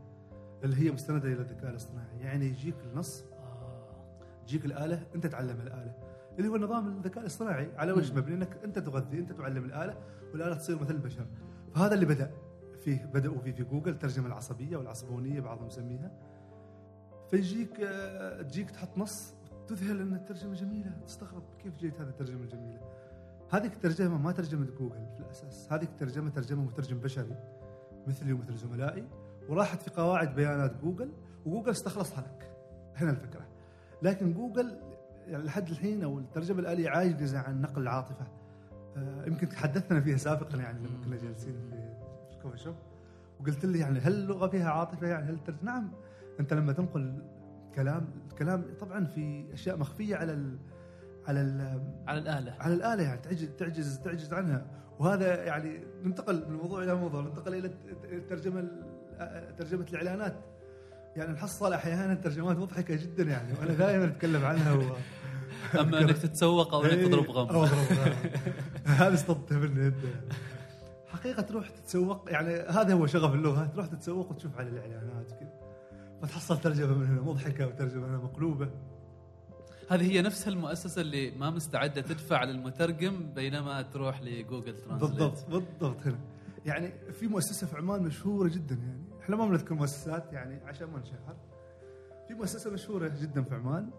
Speaker 1: اللي هي مستندة إلى الذكاء الاصطناعي يعني يجيك النص
Speaker 2: آه.
Speaker 1: تجيك الآلة أنت تعلم الآلة اللي هو نظام الذكاء الاصطناعي على وجه. مبني إنك أنت تغذي أنت تعلم الآلة والآلة تصير مثل البشر فهذا اللي بدأ فيه بدأوا فيه في جوجل الترجمه العصبية والعصبونية بعضهم يسميها فيجيك آه، تجيك تحط نص تذهل إن الترجمة جميلة. تستغرب كيف جيت هذه الترجمة الجميلة. هذه الترجمة ما ترجمة جوجل في الأساس. هذه الترجمة ترجمة مترجم بشري مثلي ومثل زملائي وراحت في قواعد بيانات جوجل وجوجل استخلصها لك. هنا الفكرة. لكن جوجل يعني لحد الحين أو الترجمة الآلية عاجزه عن نقل العاطفة. آه، يمكن تحدثنا فيها سابقا يعني لما كنا جالسين في الكوفي شوب وقلت لي يعني هل اللغة فيها عاطفة؟ يعني هل الترجمة نعم. أنت لما تنقل كلام الكلام طبعا في أشياء مخفية على ال على ال
Speaker 2: على الآلة.
Speaker 1: على الآلة يعني تعجز تعجز تعجز عنها. وهذا يعني ننتقل من موضوع إلى موضوع ننتقل إلى الترجمه ال- ترجمة الإعلانات. يعني نحصل أحيانا ترجمات مضحكة جدا يعني وأنا دائما أتكلم عنها و...
Speaker 2: أما إنك تتسوق أو
Speaker 1: إنك
Speaker 2: تضرب غم
Speaker 1: اضرب غم هذا اصطدت مني أنت حقيقة تروح تتسوق يعني هذا هو شغف اللغة تروح تتسوق وتشوف على الإعلانات وكذا. فتحصل ترجمة من هنا مضحكة وترجمة هنا مقلوبة.
Speaker 2: هذه هي نفسها المؤسسة اللي ما مستعدة تدفع للمترجم بينما تروح ل Google Translate.
Speaker 1: بالضبط بالضبط هنا. يعني في مؤسسة في عمان مشهورة جدا يعني. إحنا ما بنذكر مؤسسات يعني عشان ما نشهر. في مؤسسة مشهورة جدا في عمان.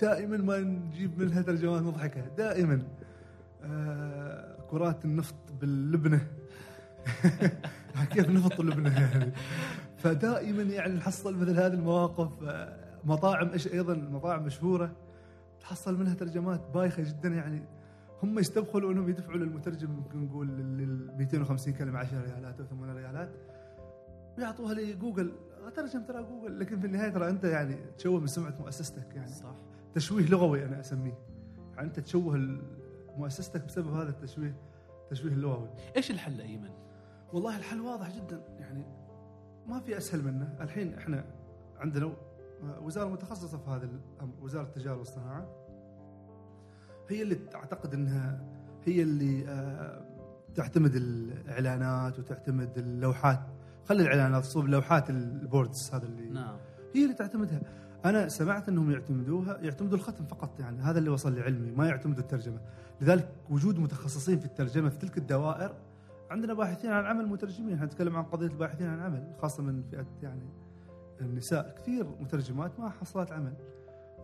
Speaker 1: دائما ما نجيب منها ترجمات مضحكة دائما. آه كرات النفط باللبنة. كيف نفط اللبنة يعني؟ فدائما يعني نحصل مثل هذه المواقف. آه، مطاعم إيش أيضا؟ مطاعم مشهورة. تحصل منها ترجمات بايخة جدا يعني. هم يستبخلوا إنهم يدفعوا للمترجم ممكن نقول لل 250 كلمة 10 ريالات أو 8 ريالات. ويعطوها لجوجل. اترجم ترى جوجل. لكن في النهاية ترى أنت يعني تشوه من سمعة مؤسستك يعني.
Speaker 2: صح.
Speaker 1: تشويه لغوي أنا أسميه. يعني أنت تشوه مؤسستك بسبب هذا التشويه التشويه اللغوي
Speaker 2: إيش الحل أيمن؟
Speaker 1: والله الحل واضح جدا يعني ما في أسهل منه. الحين إحنا عندنا وزارة متخصصة في هذا الأمر وزارة التجارة والصناعة. هي اللي تعتقد إنها هي اللي آه، تعتمد الإعلانات وتعتمد اللوحات. خلي الإعلانات تصوب لوحات البوردز هذا اللي
Speaker 2: نعم.
Speaker 1: هي اللي تعتمدها. أنا سمعت أنهم يعتمدوها يعتمدوا الختم فقط يعني. هذا اللي وصل لعلمي ما يعتمدوا الترجمة. لذلك وجود متخصصين في الترجمة في تلك الدوائر عندنا باحثين عن عمل مترجمين. إحنا نتكلم عن قضية الباحثين عن عمل خاصة من فئة يعني النساء. كثير مترجمات ما حصلت عمل.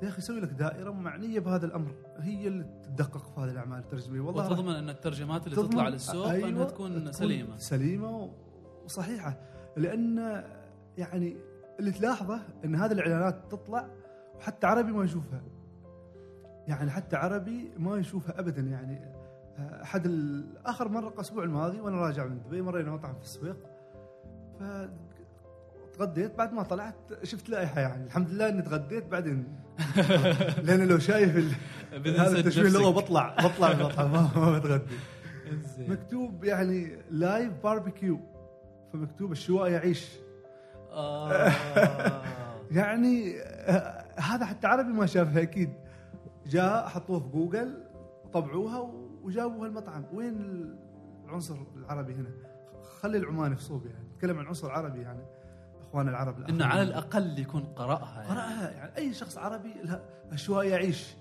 Speaker 1: يا أخي سوي لك دائرة معنية بهذا الأمر. هي اللي تدقق في هذه الأعمال الترجمية.
Speaker 2: والله وتضمن أن الترجمات اللي تطلع للسوق أيوة انها تكون, تكون سليمة.
Speaker 1: سليمة وصحيحة. لأن يعني اللي تلاحظه إن هذه الإعلانات تطلع وحتى عربي ما يشوفها. يعني حتى عربي ما يشوفها ابدا. يعني أحد آخر مرة الأسبوع الماضي وأنا راجع من دبي مرينا مطعم في السويق. ف تغديت بعد ما طلعت شفت لائحة يعني. الحمد لله إني تغديت بعدين لأن لو شايف هذا التشويه اللغة بطلع بطلع من المطعم ما بتغدي مكتوب يعني live barbecue فمكتوب الشواء يعيش آه. يعني آه، هذا حتى عربي ما شافها أكيد. جاء حطوه في جوجل طبعوها وجابوها المطعم. وين العنصر العربي هنا؟ خلي العماني في صوب يعني. نتكلم عن عنصر عربي يعني. أخوان العرب
Speaker 2: إنه على الأقل يكون قرأها
Speaker 1: يعني. قرأها يعني. أي شخص عربي له اشواء يعيش.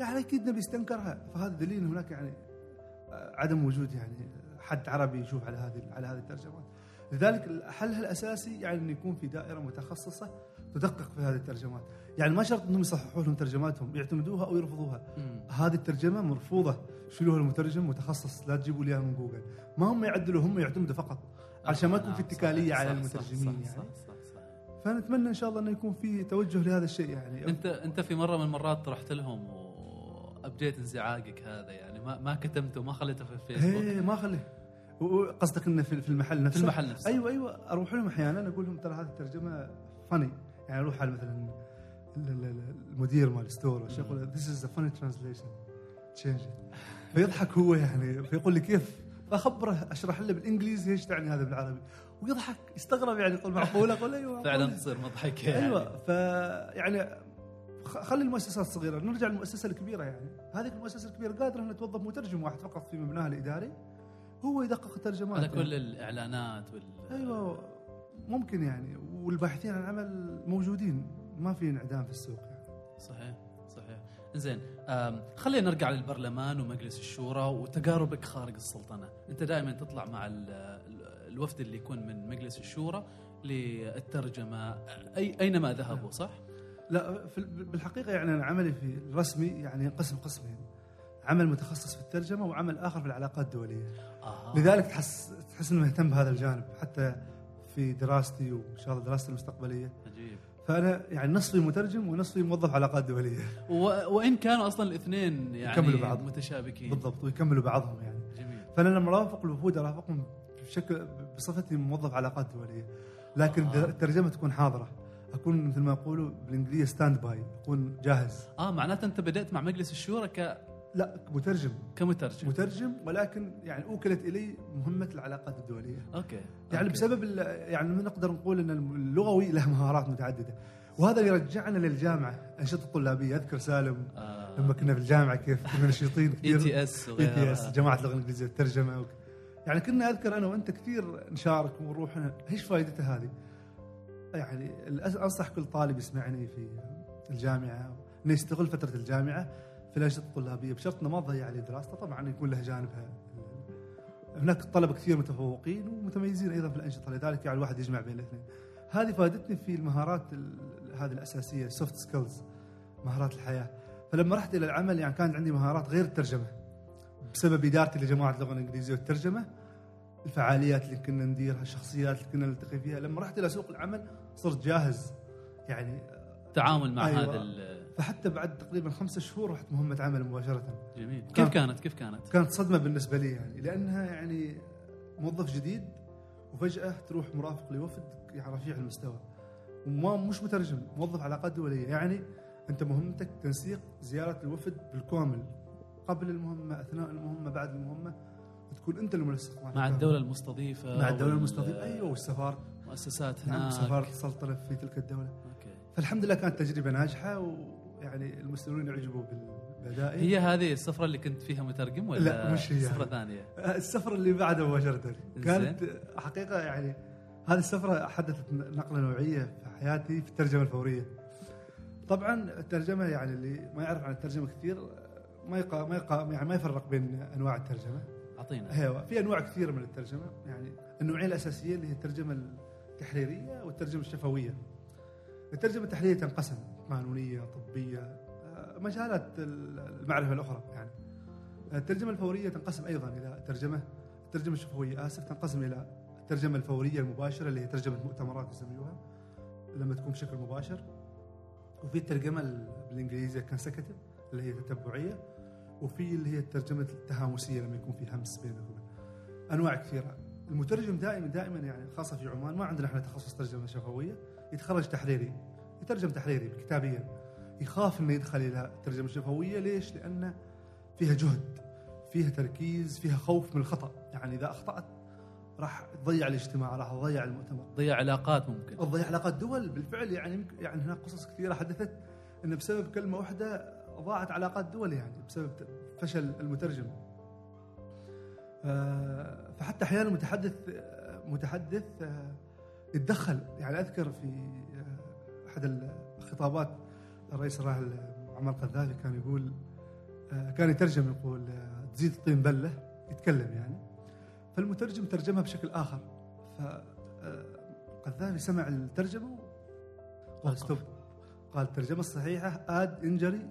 Speaker 1: يعني أكيد نبي يستنكرها. فهذا دليل هناك يعني آه، عدم وجود يعني حد عربي يشوف على هذه على هذه الترجمات. لذلك حلها الاساسي يعني انه يكون في دائرة متخصصة تدقق في هذه الترجمات؟ يعني ما شرط إنهم يصححوا لهم ترجماتهم يعتمدوها أو يرفضوها. مم. هذه الترجمة مرفوضة. شيلوها المترجم؟ متخصص لا تجيبوا لي من جوجل. ما هم يعدلوا هم يعتمدوا فقط عشان ما يكون في اتكالية على المترجمين يعني. فنتمنى إن شاء الله إنه يكون في توجه لهذا الشيء يعني.
Speaker 2: أنت أنت في مرة من المرات رحت لهم وابديت انزعاجك هذا يعني. ما ما كتمته ما خليته في الفيسبوك
Speaker 1: إيه ما خليه. قصدك إنه في المحل نفسه؟
Speaker 2: في المحل نفسه.
Speaker 1: أيوه أيوه. أروح لهم أحيانا أقول لهم ترى هذه الترجمة فني يعني أروح على مثلا المدير مال ال store يقول this is funny translation change فيضحك هو يعني فيقول لي كيف؟ فأخبره أشرح له بالإنجليزي إيش تعني هذا بالعربي؟ ويضحك يستغرب يعني يقول معقولة؟ أقول أيوه
Speaker 2: فعلا تصير مضحك يعني.
Speaker 1: أيوه ف يعني خلي المؤسسات الصغيره نرجع للمؤسسة الكبيرة يعني. هذه المؤسسة الكبيرة قادرة إنها توظف مترجم واحد فقط في مبناها الإداري. هو يدقق الترجمات
Speaker 2: على كل الإعلانات وال
Speaker 1: أيوه ممكن يعني والباحثين عن عمل موجودين ما في انعدام في السوق يعني.
Speaker 2: صحيح صحيح. زين خلينا نرجع للبرلمان ومجلس الشورى وتجاربك خارج السلطنة. أنت دائما تطلع مع الوفد اللي يكون من مجلس الشورى للترجمة. أي أينما ذهبوا نعم. صح؟
Speaker 1: لا بالحقيقة يعني أنا عملي في الرسمي يعني قسم قسمين. عمل متخصص في الترجمة وعمل آخر في العلاقات الدولية. آه. لذلك تحس تحس إنه مهتم بهذا الجانب حتى في دراستي وإن شاء الله دراستي المستقبلية.
Speaker 2: عجيب.
Speaker 1: فأنا يعني نصفي مترجم ونصفي موظف علاقات دولية.
Speaker 2: و... وإن كانوا أصلا الاثنين يعني يكملوا بعض متشابكين.
Speaker 1: بالضبط ويكملوا بعضهم يعني.
Speaker 2: جميل.
Speaker 1: فأنا لما ارافق الوفود ارافقهم بشكل بصفتي موظف علاقات دولية. لكن آه. الترجمة تكون حاضرة. أكون مثل ما يقولوا بالإنجليزية standby أكون جاهز.
Speaker 2: آه معناته أنت بدأت مع مجلس الشورى ك
Speaker 1: لا مترجم.
Speaker 2: كمترجم.
Speaker 1: مترجم ولكن يعني أوكلت إلي مهمة العلاقات الدولية.
Speaker 2: أوكي
Speaker 1: يعني
Speaker 2: أوكي.
Speaker 1: بسبب يعني نقدر نقول إن اللغوي له مهارات متعددة. وهذا يرجعنا للجامعة أنشطة طلابية. أذكر سالم آه. لما كنا في الجامعة كيف كنا نشيطين
Speaker 2: كثير. اي تي اس
Speaker 1: اي تي اس جماعة اللغة الإنجليزية الترجمة يعني كنا أذكر أنا وأنت كثير نشارك ونروح إيش فائدته هذه؟ يعني أنصح كل طالب يسمعني في الجامعة. إنه يستغل فترة الجامعة في الانشطه الطلابية. بشرط إنه ما تضيع عليه دراسته طبعا يكون له جانبها. هناك طلبة كثير متفوقين ومتميزين أيضا في الأنشطة لذلك يعني الواحد يجمع بين الاثنين. هذه فادتني في المهارات ال- هذه الأساسية soft skills مهارات الحياة. فلما رحت إلى العمل يعني كان عندي مهارات غير الترجمة. بسبب إدارتي لجماعة اللغة الإنجليزية والترجمة الفعاليات اللي كنا نديرها الشخصيات اللي كنا نلتقي فيها. لما رحت إلى سوق العمل صرت جاهز. يعني
Speaker 2: تعامل مع
Speaker 1: أيوة.
Speaker 2: هذا
Speaker 1: فحتى بعد تقريبا خمسة شهور رحت مهمة عمل مباشرة.
Speaker 2: جميل. كيف كانت؟ كيف كانت؟
Speaker 1: كانت صدمة بالنسبة لي يعني لأنها يعني موظف جديد وفجأة تروح مرافق لوفد يعني رفيع المستوى. وما مش مترجم موظف علاقات دولية. يعني أنت مهمتك تنسيق زيارة الوفد بالكامل قبل المهمة أثناء المهمة بعد المهمة تكون أنت المنسق
Speaker 2: مع
Speaker 1: الكامل.
Speaker 2: الدولة المستضيفة
Speaker 1: مع الدولة
Speaker 2: وال-
Speaker 1: المستضيفة أيوه والسفاره
Speaker 2: مؤسسات
Speaker 1: نعم
Speaker 2: هناك.
Speaker 1: سفاره السلطنه في تلك الدولة.
Speaker 2: أوكي.
Speaker 1: فالحمد لله كانت تجربة ناجحة ويعني المسؤولين يعجبوا بالبدائل
Speaker 2: هي هذه السفرة اللي كنت فيها مترجم ولا
Speaker 1: لا، مش هي
Speaker 2: سفرة
Speaker 1: هذه.
Speaker 2: ثانية
Speaker 1: السفرة اللي بعدها مباشرة كانت حقيقة يعني هذه السفرة حدثت نقلة نوعية في حياتي في الترجمة الفورية. طبعا الترجمة يعني اللي ما يعرف عن الترجمة كثير ما يقا ما يقا يعني ما يفرق بين أنواع الترجمة.
Speaker 2: أعطينا
Speaker 1: أيوه في أنواع كثيرة من الترجمة يعني النوعين الأساسيين اللي هي الترجمة التحريرية والترجمة الشفوية. الترجمة التحريرية تنقسم قانونية، طبية، آه، مجالات المعرفة الأخرى يعني. الترجمة الفورية تنقسم أيضا إلى ترجمة الترجمة الشفوية آسف تنقسم إلى الترجمة الفورية المباشرة اللي هي ترجمة مؤتمرات يسميوها لما تكون بشكل مباشر. وفي الترجمة ال- بالإنجليزية كونسكتيف اللي هي تتبعية وفي اللي هي الترجمة التهامسية لما يكون في همس بينك وبين أنواع كثيرة. المترجم دائما دائما يعني خاصة في عمان ما عندنا إحنا تخصص ترجمة شفوية يتخرج تحريري. يترجم تحريري كتابيا. يخاف إنه يدخل إلى الترجمه الشفويه ليش؟ لأن فيها جهد فيها تركيز فيها خوف من الخطأ. يعني إذا أخطأت راح تضيع الاجتماع راح تضيع المؤتمر.
Speaker 2: ضيع علاقات ممكن.
Speaker 1: تضيع علاقات دول. بالفعل يعني يعني هناك قصص كثيرة حدثت إن بسبب كلمة واحدة ضاعت علاقات دول يعني بسبب فشل المترجم. آه، فحتى أحيانا متحدث آه، متحدث آه، يتدخل. يعني أذكر في أحد الخطابات الرئيس الراحل عمر القذافي كان يقول آه، كان يترجم يقول آه، تزيد الطين بلة يتكلم يعني. فالمترجم ترجمها بشكل آخر. فالقذافي سمع الترجمة قال. stop. قال الترجمة الصحيحة add injury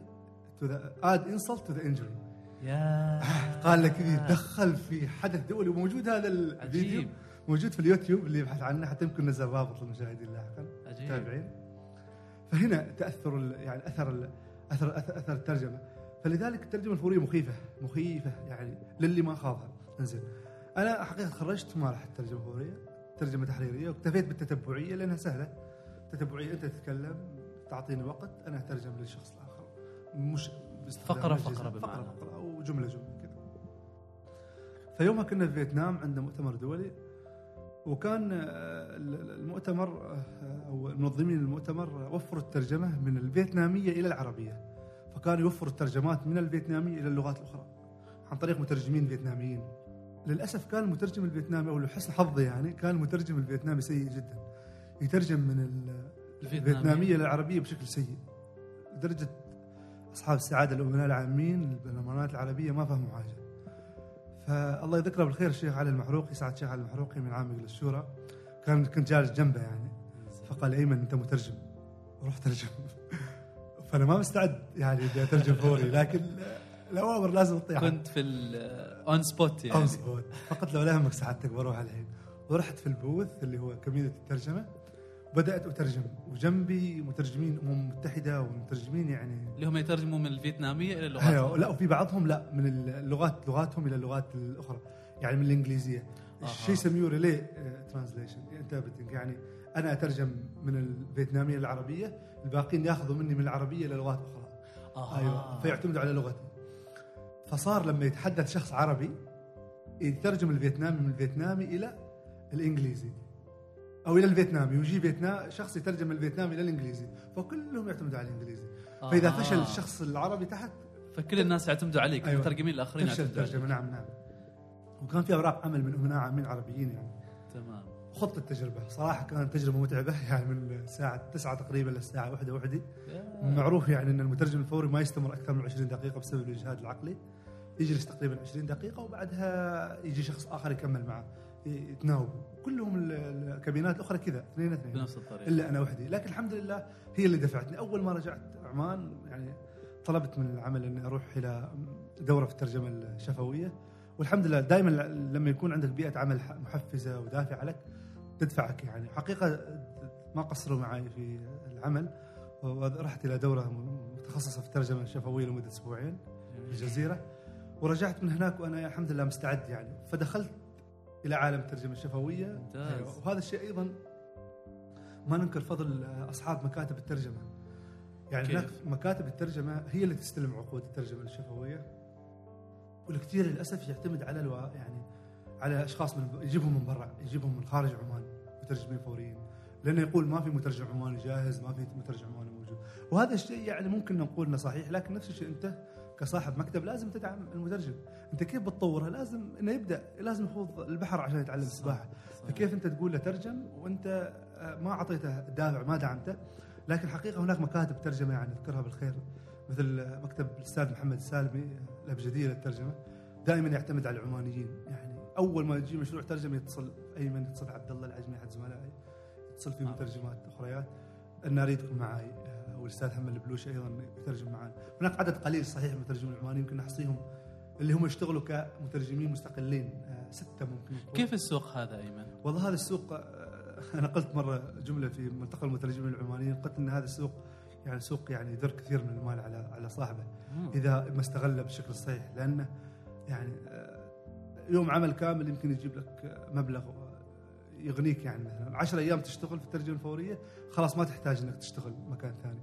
Speaker 1: to the add insult to the injury
Speaker 2: يا
Speaker 1: قال لك يتدخل في حدث دولي وموجود هذا الفيديو
Speaker 2: عجيب.
Speaker 1: موجود في اليوتيوب اللي يبحث عنه حتى يمكن نزل رابط للمشاهدين لاحقا.
Speaker 2: عجيب.
Speaker 1: فهنا تأثر يعني أثر اثر اثر, أثر الترجمة. فلذلك الترجمة الفورية مخيفة مخيفة يعني للي ما خاضها. انزين. أنا حقيقة تخرجت ما رحت ترجمه فوريه ترجمة تحريرية واكتفيت بالتتبعية لأنها سهلة. تتبعية أنت تتكلم تعطيني وقت أنا أترجم للشخص الآخر. مش.
Speaker 2: فقرة فقرة بمعنى.
Speaker 1: فقرة أو جملة جملة كذا فيومها كنا في فيتنام عندنا مؤتمر دولي. وكان آه، المؤتمر آه، أو منظمين المؤتمر وفروا الترجمة من الفيتنامية إلى العربية. فكانوا يوفروا الترجمات من الفيتنامية إلى اللغات الأخرى عن طريق مترجمين فيتناميين. للأسف كان المترجم الفيتنامي أو لحسن حظي يعني كان المترجم الفيتنامي سيء جدا. يترجم من.
Speaker 2: الفيتنامية.
Speaker 1: للعربيه بشكل سيء. لدرجة أصحاب السعادة الأمناء العامين البرلمانات العربية ما فهموا حاجة. فالله يذكره بالخير الشيخ علي المحروقي سعد الشيخ علي المحروقي من عام مجلس الشورى. كان كنت جالس جنبه يعني. فقال ايمن أنت مترجم؟ روح ترجم فأنا ما مستعد يعني إني أترجم فوري لكن الأوامر لازم تطيح.
Speaker 2: كنت في ال on spot يعني.
Speaker 1: on spot فقلت له لا يهمك سعادتك بروح الحين. ورحت في ال booth اللي هو كابينة الترجمة. بدأت أترجم. وجنبي مترجمين أمم متحدة ومترجمين يعني
Speaker 2: اللي هم يترجموا من الفيتنامية إلى اللغات. أيوه.
Speaker 1: لا وفي بعضهم لا من اللغات لغاتهم إلى اللغات الأخرى. يعني من الإنجليزية.
Speaker 2: آها.
Speaker 1: الشيء يسميه relay translation interpreting يعني أنا أترجم من الفيتنامية للعربيه الباقيين ياخذوا مني من العربية إلى لغات أخرى.
Speaker 2: آه.
Speaker 1: أيوه فيعتمدوا على لغتي. فصار لما يتحدث شخص عربي يترجم الفيتنامي من الفيتنامي إلى الإنجليزي. أو إلى الفيتنامي ويجي فيتنام شخص يترجم الفيتنامي إلى الإنجليزي فكلهم يعتمدوا على الإنجليزي.
Speaker 2: آه.
Speaker 1: فاذا فشل الشخص العربي تحت
Speaker 2: فكل الناس يعتمدوا عليك
Speaker 1: أيوة.
Speaker 2: المترجمين الآخرين عليك.
Speaker 1: الترجمه نعم نعم. وكان في أوراق عمل من أمناء عامين عربيين يعني.
Speaker 2: تمام.
Speaker 1: خضت التجربة. صراحة كانت تجربة متعبة يعني من الساعة 9 تقريبا للساعة 1 وحدي معروف يعني إن المترجم الفوري ما يستمر أكثر من 20 دقيقة بسبب الإجهاد العقلي. يجلس تقريبا 20 دقيقة وبعدها يجي شخص آخر يكمل معه. يتناوب. كلهم ال- الكابينات الاخرى كذا اثنين اثنين.
Speaker 2: بنفس الطريقة.
Speaker 1: إلا أنا وحدي. لكن الحمد لله هي اللي دفعتني. أول ما رجعت عمان يعني طلبت من العمل إني أروح إلى دورة في الترجمة الشفوية. والحمد لله دائما لما يكون عندك بيئة عمل محفزة ودافعة لك تدفعك يعني. حقيقة ما قصروا معي في العمل. ورحت إلى دورة متخصصة في الترجمة الشفوية لمدة أسبوعين في الجزيرة. ورجعت من هناك وأنا الحمد لله مستعد يعني. فدخلت إلى عالم الترجمه الشفويه
Speaker 2: ممتاز.
Speaker 1: أيوة. وهذا الشيء أيضا ما ننكر فضل أصحاب مكاتب الترجمة يعني؟ هناك مكاتب الترجمة هي اللي تستلم عقود الترجمة الشفوية والكثير للأسف يعتمد على الوا يعني على أشخاص من يجيبهم من برا يجيبهم من خارج عمان مترجمين فوريين لأنه يقول ما في مترجم عماني جاهز ما في مترجم عماني موجود وهذا الشيء يعني ممكن نقول إنه صحيح لكن نفس الشيء أنت كصاحب مكتب لازم تدعم المترجم أنت كيف بتطوره لازم إنه يبدأ لازم يخوض البحر عشان يتعلم
Speaker 2: السباحة.
Speaker 1: فكيف أنت تقول له ترجم وأنت آه، ما أعطيته دافع ما دعمته لكن حقيقة هناك مكاتب ترجمة يعني أذكرها بالخير مثل آه، مكتب الأستاذ محمد السالمي آه، الابجديه للترجمه دائما يعتمد على العمانيين. يعني أول ما يجي مشروع ترجمة يتصل أيمن يتصل عبد الله العجمي أحد زملائي يتصل في
Speaker 2: نعم.
Speaker 1: مترجمات أخريات. ان اريدكم معي آه، والأستاذ محمد البلوشي أيضا يترجم معنا هناك عدد قليل صحيح من المترجمين العمانيين يمكن نحصيهم اللي هم يشتغلوا كمترجمين مستقلين آه، ستة ممكن يكون.
Speaker 2: كيف السوق هذا أيمن؟
Speaker 1: والله هذا السوق آه، أنا قلت مرة جملة في ملتقى المترجمين العمانيين قلت إن هذا السوق يعني سوق يعني يدر كثير من المال على على صاحبه
Speaker 2: مم.
Speaker 1: إذا ما استغله بالشكل الصحيح لأنه يعني آه، يوم عمل كامل يمكن يجيب لك مبلغ يغنيك يعني مثلا. 10 أيام تشتغل في الترجمة الفورية خلاص ما تحتاج إنك تشتغل مكان ثاني.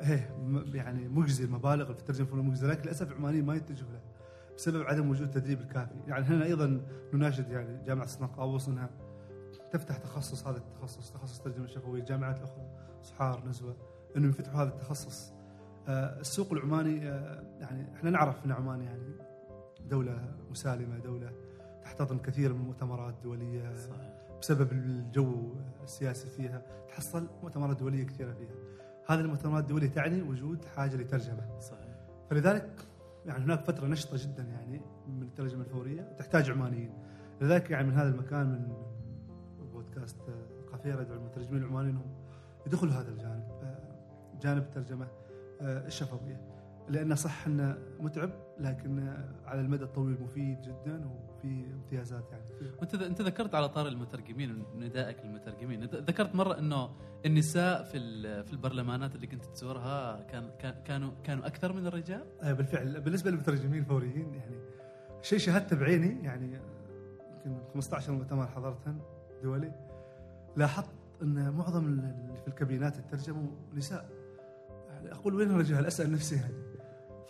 Speaker 2: آه.
Speaker 1: إيه يعني مجزي المبالغ في الترجمة الفورية مجزية. لكن للأسف العمانيين ما يتجهوا لها بسبب عدم وجود التدريب الكافي. يعني هنا أيضا نناشد يعني جامعة سنة قابوس إنها تفتح تخصص هذا التخصص تخصص الترجمه الشفويه الجامعات الاخرى صحار نزوه إنه يفتحوا هذا التخصص. آه، السوق العماني آه، يعني إحنا نعرف إن عمان يعني دولة مسالمة دولة تحتضن كثير من المؤتمرات الدولية.
Speaker 2: صحيح.
Speaker 1: بسبب الجو السياسي فيها تحصل مؤتمرات دولية كثيرة فيها. هذه المؤتمرات الدولية تعني وجود حاجة لترجمة.
Speaker 2: صحيح.
Speaker 1: فلذلك يعني هناك فترة نشطة جدا يعني من الترجمة الفورية تحتاج عمانيين. لذلك يعني من هذا المكان من بودكاست قفيره يدعو المترجمين العمانيين انهم يدخلوا هذا الجانب آه، جانب الترجمة آه، الشفوية. لأنه صح إنه متعب لكن على المدى الطويل مفيد جدا وفي امتيازات يعني
Speaker 2: وأنت أنت ذكرت على طار المترجمين ندائك للمترجمين ذكرت مرة إنه النساء في في البرلمانات اللي كنت تزورها كان كان- كانوا كانوا أكثر من الرجال؟
Speaker 1: آه، بالفعل. بالنسبة للمترجمين الفوريين يعني شيء شاهدته بعيني يعني يمكن 15 مؤتمر حضرتها دولي لاحظت إن معظم اللي في الكابينات الترجمة نساء. يعني أقول وين الرجال؟ أسأل نفسي يعني.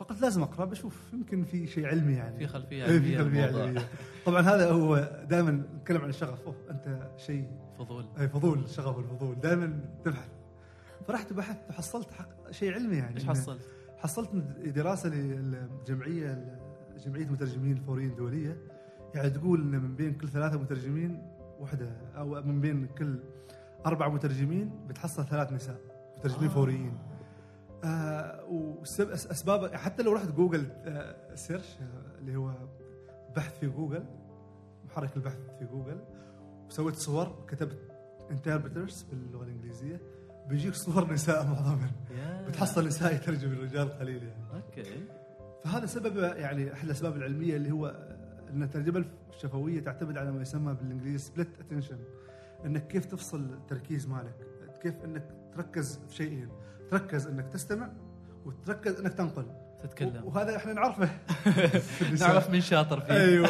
Speaker 1: فقلت لازم أقرأ بشوف يمكن في شيء علمي يعني.
Speaker 2: في خلفية
Speaker 1: إيه، في
Speaker 2: علمية
Speaker 1: خلفية
Speaker 2: للموضوع.
Speaker 1: علمية. طبعا هذا هو دائما نتكلم عن الشغف. أوه أنت شيء
Speaker 2: فضول.
Speaker 1: اي فضول الشغف والفضول دائما تبحث. فرحت بحثت وحصلت حق شيء علمي يعني. إيش
Speaker 2: حصلت؟
Speaker 1: حصلت دراسة للجمعية جمعيه المترجمين الفوريين الدولية. يعني تقول إن من بين كل ثلاثة مترجمين وحدة أو من بين كل أربع مترجمين بتحصل ثلاث نساء مترجمين
Speaker 2: آه.
Speaker 1: فوريين. آه واسباب حتى لو رحت جوجل آه search آه اللي هو بحث في جوجل محرك البحث في جوجل وسويت صور كتبت interpreters باللغة الإنجليزية بيجيك صور نساء معظمها
Speaker 2: يا.
Speaker 1: بتحصل نساء يترجم الرجال قليل يعني
Speaker 2: أوكي.
Speaker 1: فهذا سبب يعني أحد الأسباب العلمية اللي هو إن الترجمة الشفوية تعتمد على ما يسمى بالإنجليزي split attention إنك كيف تفصل التركيز مالك كيف إنك تركز في شيئين. تركز إنك تستمع وتركز إنك تنقل.
Speaker 2: تتكلم.
Speaker 1: وهذا إحنا نعرفه.
Speaker 2: نعرف مين شاطر فيه.
Speaker 1: أيوه.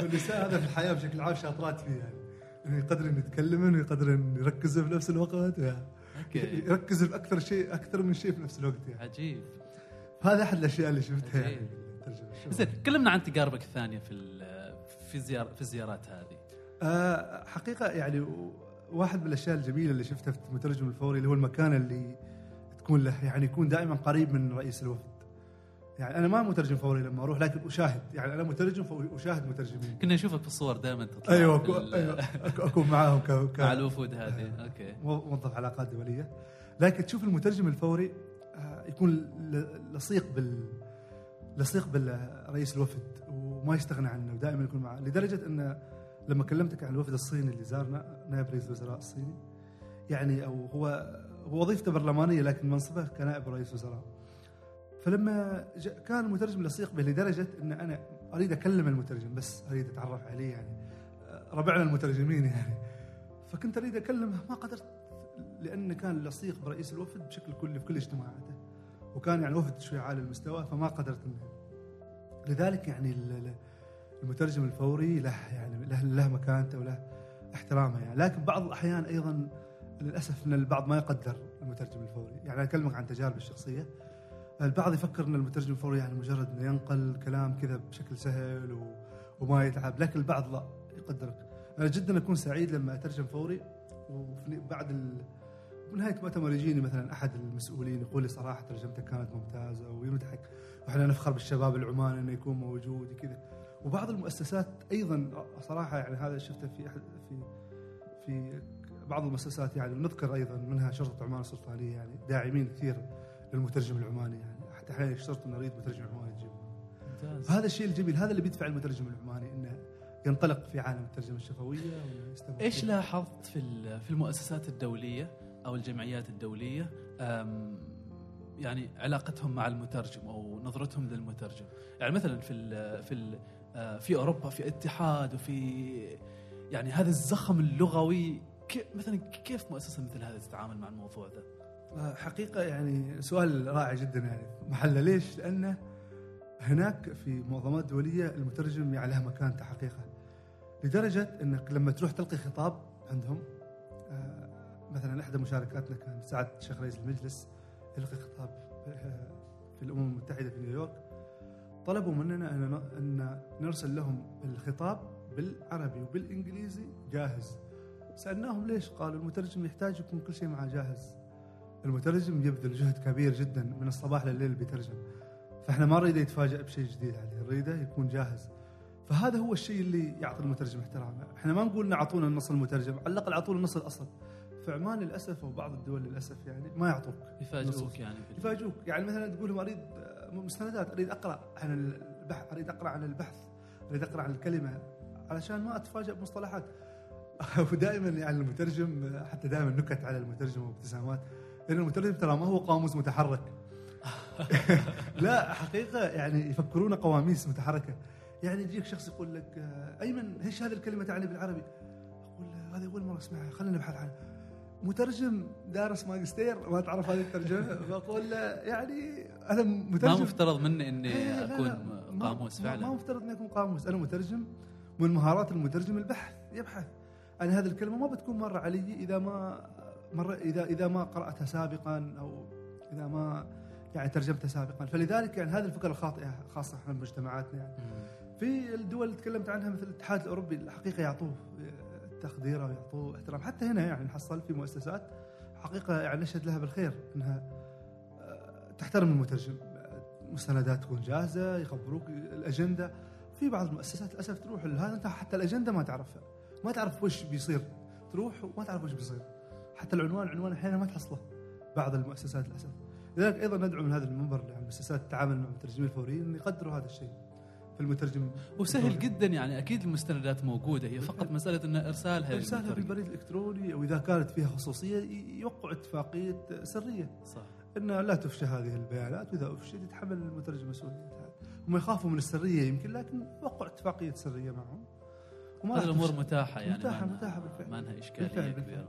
Speaker 1: النساء هذا في الحياة بشكل عام شاطرات فيه يعني. إنه يقدرون يتكلمون ويقدرون يركزوا في نفس الوقت. يعني
Speaker 2: أوكي.
Speaker 1: يركزوا في أكثر شيء أكثر من شيء في نفس الوقت يعني.
Speaker 2: عجيب.
Speaker 1: هذا أحد الأشياء اللي شفتها يعني.
Speaker 2: عجيب.
Speaker 1: بالترجمة.
Speaker 2: زين كلمنا عن تجاربك الثانية في في زيار في الزيارات هذه.
Speaker 1: آه حقيقة يعني واحد من الأشياء الجميلة اللي شفتها في المترجم الفوري اللي هو المكان اللي تكون له يعني يكون دائما قريب من رئيس الوفد. يعني أنا ما مترجم فوري لما أروح لكن أشاهد. يعني أنا مترجم فأشاهد مترجمين.
Speaker 2: كنا نشوفك في الصور دائما تطلع.
Speaker 1: أيوه
Speaker 2: أيوه
Speaker 1: أكو- اكون معاهم ك- ك-
Speaker 2: مع الوفود هذه. أوكي.
Speaker 1: موظف علاقات دولية. لكن تشوف المترجم الفوري آه، يكون لصيق بال لصيق بالرئيس الوفد وما يستغنى عنه ودائما يكون معه. لدرجة أن لما كلمتك عن الوفد الصيني اللي زارنا نائب رئيس الوزراء الصيني يعني أو هو وظيفته برلمانية لكن منصبه كنائب رئيس وزراء. فلما كان المترجم لصيق به لدرجة إن أنا أريد أكلم المترجم بس أريد أتعرف عليه يعني. آه، ربعنا المترجمين يعني. فكنت أريد أكلمه ما قدرت لأن كان لصيق برئيس الوفد بشكل كلي في كل اجتماعاته. وكان يعني وفد شوي عالي المستوى فما قدرت إنه. لذلك يعني ال- ال- المترجم الفوري له يعني له مكانته وله احترامه يعني. لكن بعض الأحيان أيضا للأسف إن البعض ما يقدر المترجم الفوري. يعني أكلمك عن تجاربي الشخصية. البعض يفكر إن المترجم الفوري يعني مجرد إنه ينقل كلام كذا بشكل سهل و... وما يتعب لكن البعض لا يقدرك. أنا جدا أكون سعيد لما أترجم فوري وبعد ال... بنهايه مؤتمر يجيني مثلا أحد المسؤولين يقول لي صراحة ترجمتك كانت ممتازة ويمدحك وإحنا نفخر بالشباب العماني إنه يكون موجود كذا وبعض المؤسسات أيضا صراحة يعني هذا شفته في أحد في في بعض المؤسسات يعني ونذكر أيضا منها شرطة عمان السلطانية يعني داعمين كثير للمترجم العماني يعني حتى أحيانا يشترطوا نريد مترجم عماني تجيبه
Speaker 2: ممتاز.
Speaker 1: هذا الشيء الجميل هذا اللي بيدفع المترجم العماني إنه ينطلق في عالم الترجمة الشفوية ويستمر إيش.
Speaker 2: لاحظت في في المؤسسات الدولية أو الجمعيات الدولية؟ يعني علاقتهم مع المترجم أو نظرتهم للمترجم. يعني مثلا في ال في ال آه، في أوروبا في اتحاد وفي يعني هذا الزخم اللغوي مثلا كيف مؤسسة مثل هذه تتعامل مع الموضوع ذا؟
Speaker 1: آه، حقيقة يعني سؤال رائع جدا يعني محلة ليش؟ لأنه هناك في منظمات دولية المترجم يعني له مكانته حقيقة لدرجة أنك لما تروح تلقي خطاب عندهم آه، مثلا إحدى مشاركاتنا كان سعد الشيخ رئيس المجلس يلقي خطاب آه، في الأمم المتحدة في نيويورك طلبوا مننا أن نرسل لهم الخطاب بالعربي وبالإنجليزي جاهز سألناهم ليش؟ قالوا المترجم يحتاج يكون كل شيء معه جاهز. المترجم يبذل جهد كبير جدا من الصباح لليل بيترجم. فإحنا ما نريده يتفاجئ بشيء جديد عليه نريده يكون جاهز. فهذا هو الشيء اللي يعطي المترجم احترامه. إحنا ما نقول اعطونا النص المترجم على الأقل اعطونا النص الأصل. في عمان للاسف وبعض الدول للأسف يعني ما يعطوك
Speaker 2: يفاجئوك. يعني
Speaker 1: يفاجئوك. يعني مثلا تقول لهم اريد مستندات أريد أقرأ عن البحث أريد أقرأ عن البحث أريد أقرأ عن الكلمة علشان ما اتفاجئ بمصطلحات. ودائما يعني المترجم حتى دائما نكت على المترجم وابتسامات لأن المترجم ترى ما هو قاموس متحرك. لا حقيقة يعني يفكرون قواميس متحركة. يعني يجيك شخص يقول لك أيمن إيش هذه الكلمة تعني بالعربي؟ أقول هذه أول مرة أسمعها خلينا نبحث عنها. مترجم دارس ماجستير ما تعرف هذه الترجمة. بقول له يعني أنا
Speaker 2: ما
Speaker 1: مترجم
Speaker 2: مفترض مني إني
Speaker 1: إيه، أكون ما-
Speaker 2: قاموس
Speaker 1: ما- ما
Speaker 2: فعلا؟
Speaker 1: مفترض إني أكون قاموس. أنا مترجم من مهارات المترجم البحث يبحث. عن هذه الكلمة ما بتكون مرة علي إذا ما مرة اذا إذا ما قرأتها سابقا أو إذا ما يعني ترجمتها سابقا. فلذلك يعني هذه الفكرة الخاطئة خاصة إحنا بمجتمعاتنا يعني. في الدول اللي تكلمت عنها مثل الاتحاد الأوروبي الحقيقة يعطوه تقديره ويعطوه احترام. حتى هنا يعني نحصل في مؤسسات حقيقة يعني نشهد لها بالخير إنها آه، تحترم المترجم. مستندات تكون جاهزة يخبروك الأجندة. في بعض المؤسسات للأسف تروح هذا أنت حتى الأجندة ما تعرفها. ما تعرف وش بيصير. تروح وما تعرف وش بيصير. حتى العنوان عنوان أحيانا ما تحصله. بعض المؤسسات للأسف. لذلك أيضا ندعو من هذا المنبر للمؤسسات التعامل مع المترجمين الفوريين إن يقدروا هذا الشيء فالمترجم
Speaker 2: وسهل جدا يعني أكيد المستندات موجودة. هي فقط مسألة إن إرسالها
Speaker 1: إرسالها
Speaker 2: للمترجم.
Speaker 1: بالبريد الإلكتروني أو إذا كانت فيها خصوصية ي- يوقعوا اتفاقية سرية.
Speaker 2: صح.
Speaker 1: إن لا تفشى هذه البيانات وإذا افشت يتحمل المترجم مسؤوليتها هم يخافوا من السرية يمكن لكن وقعوا اتفاقية سرية معهم. وما
Speaker 2: هذه الأمور.
Speaker 1: متاحة
Speaker 2: يعني لها-
Speaker 1: متاحة بالفعل.
Speaker 2: ما لها إشكالية
Speaker 1: بالفعل- كبيرة.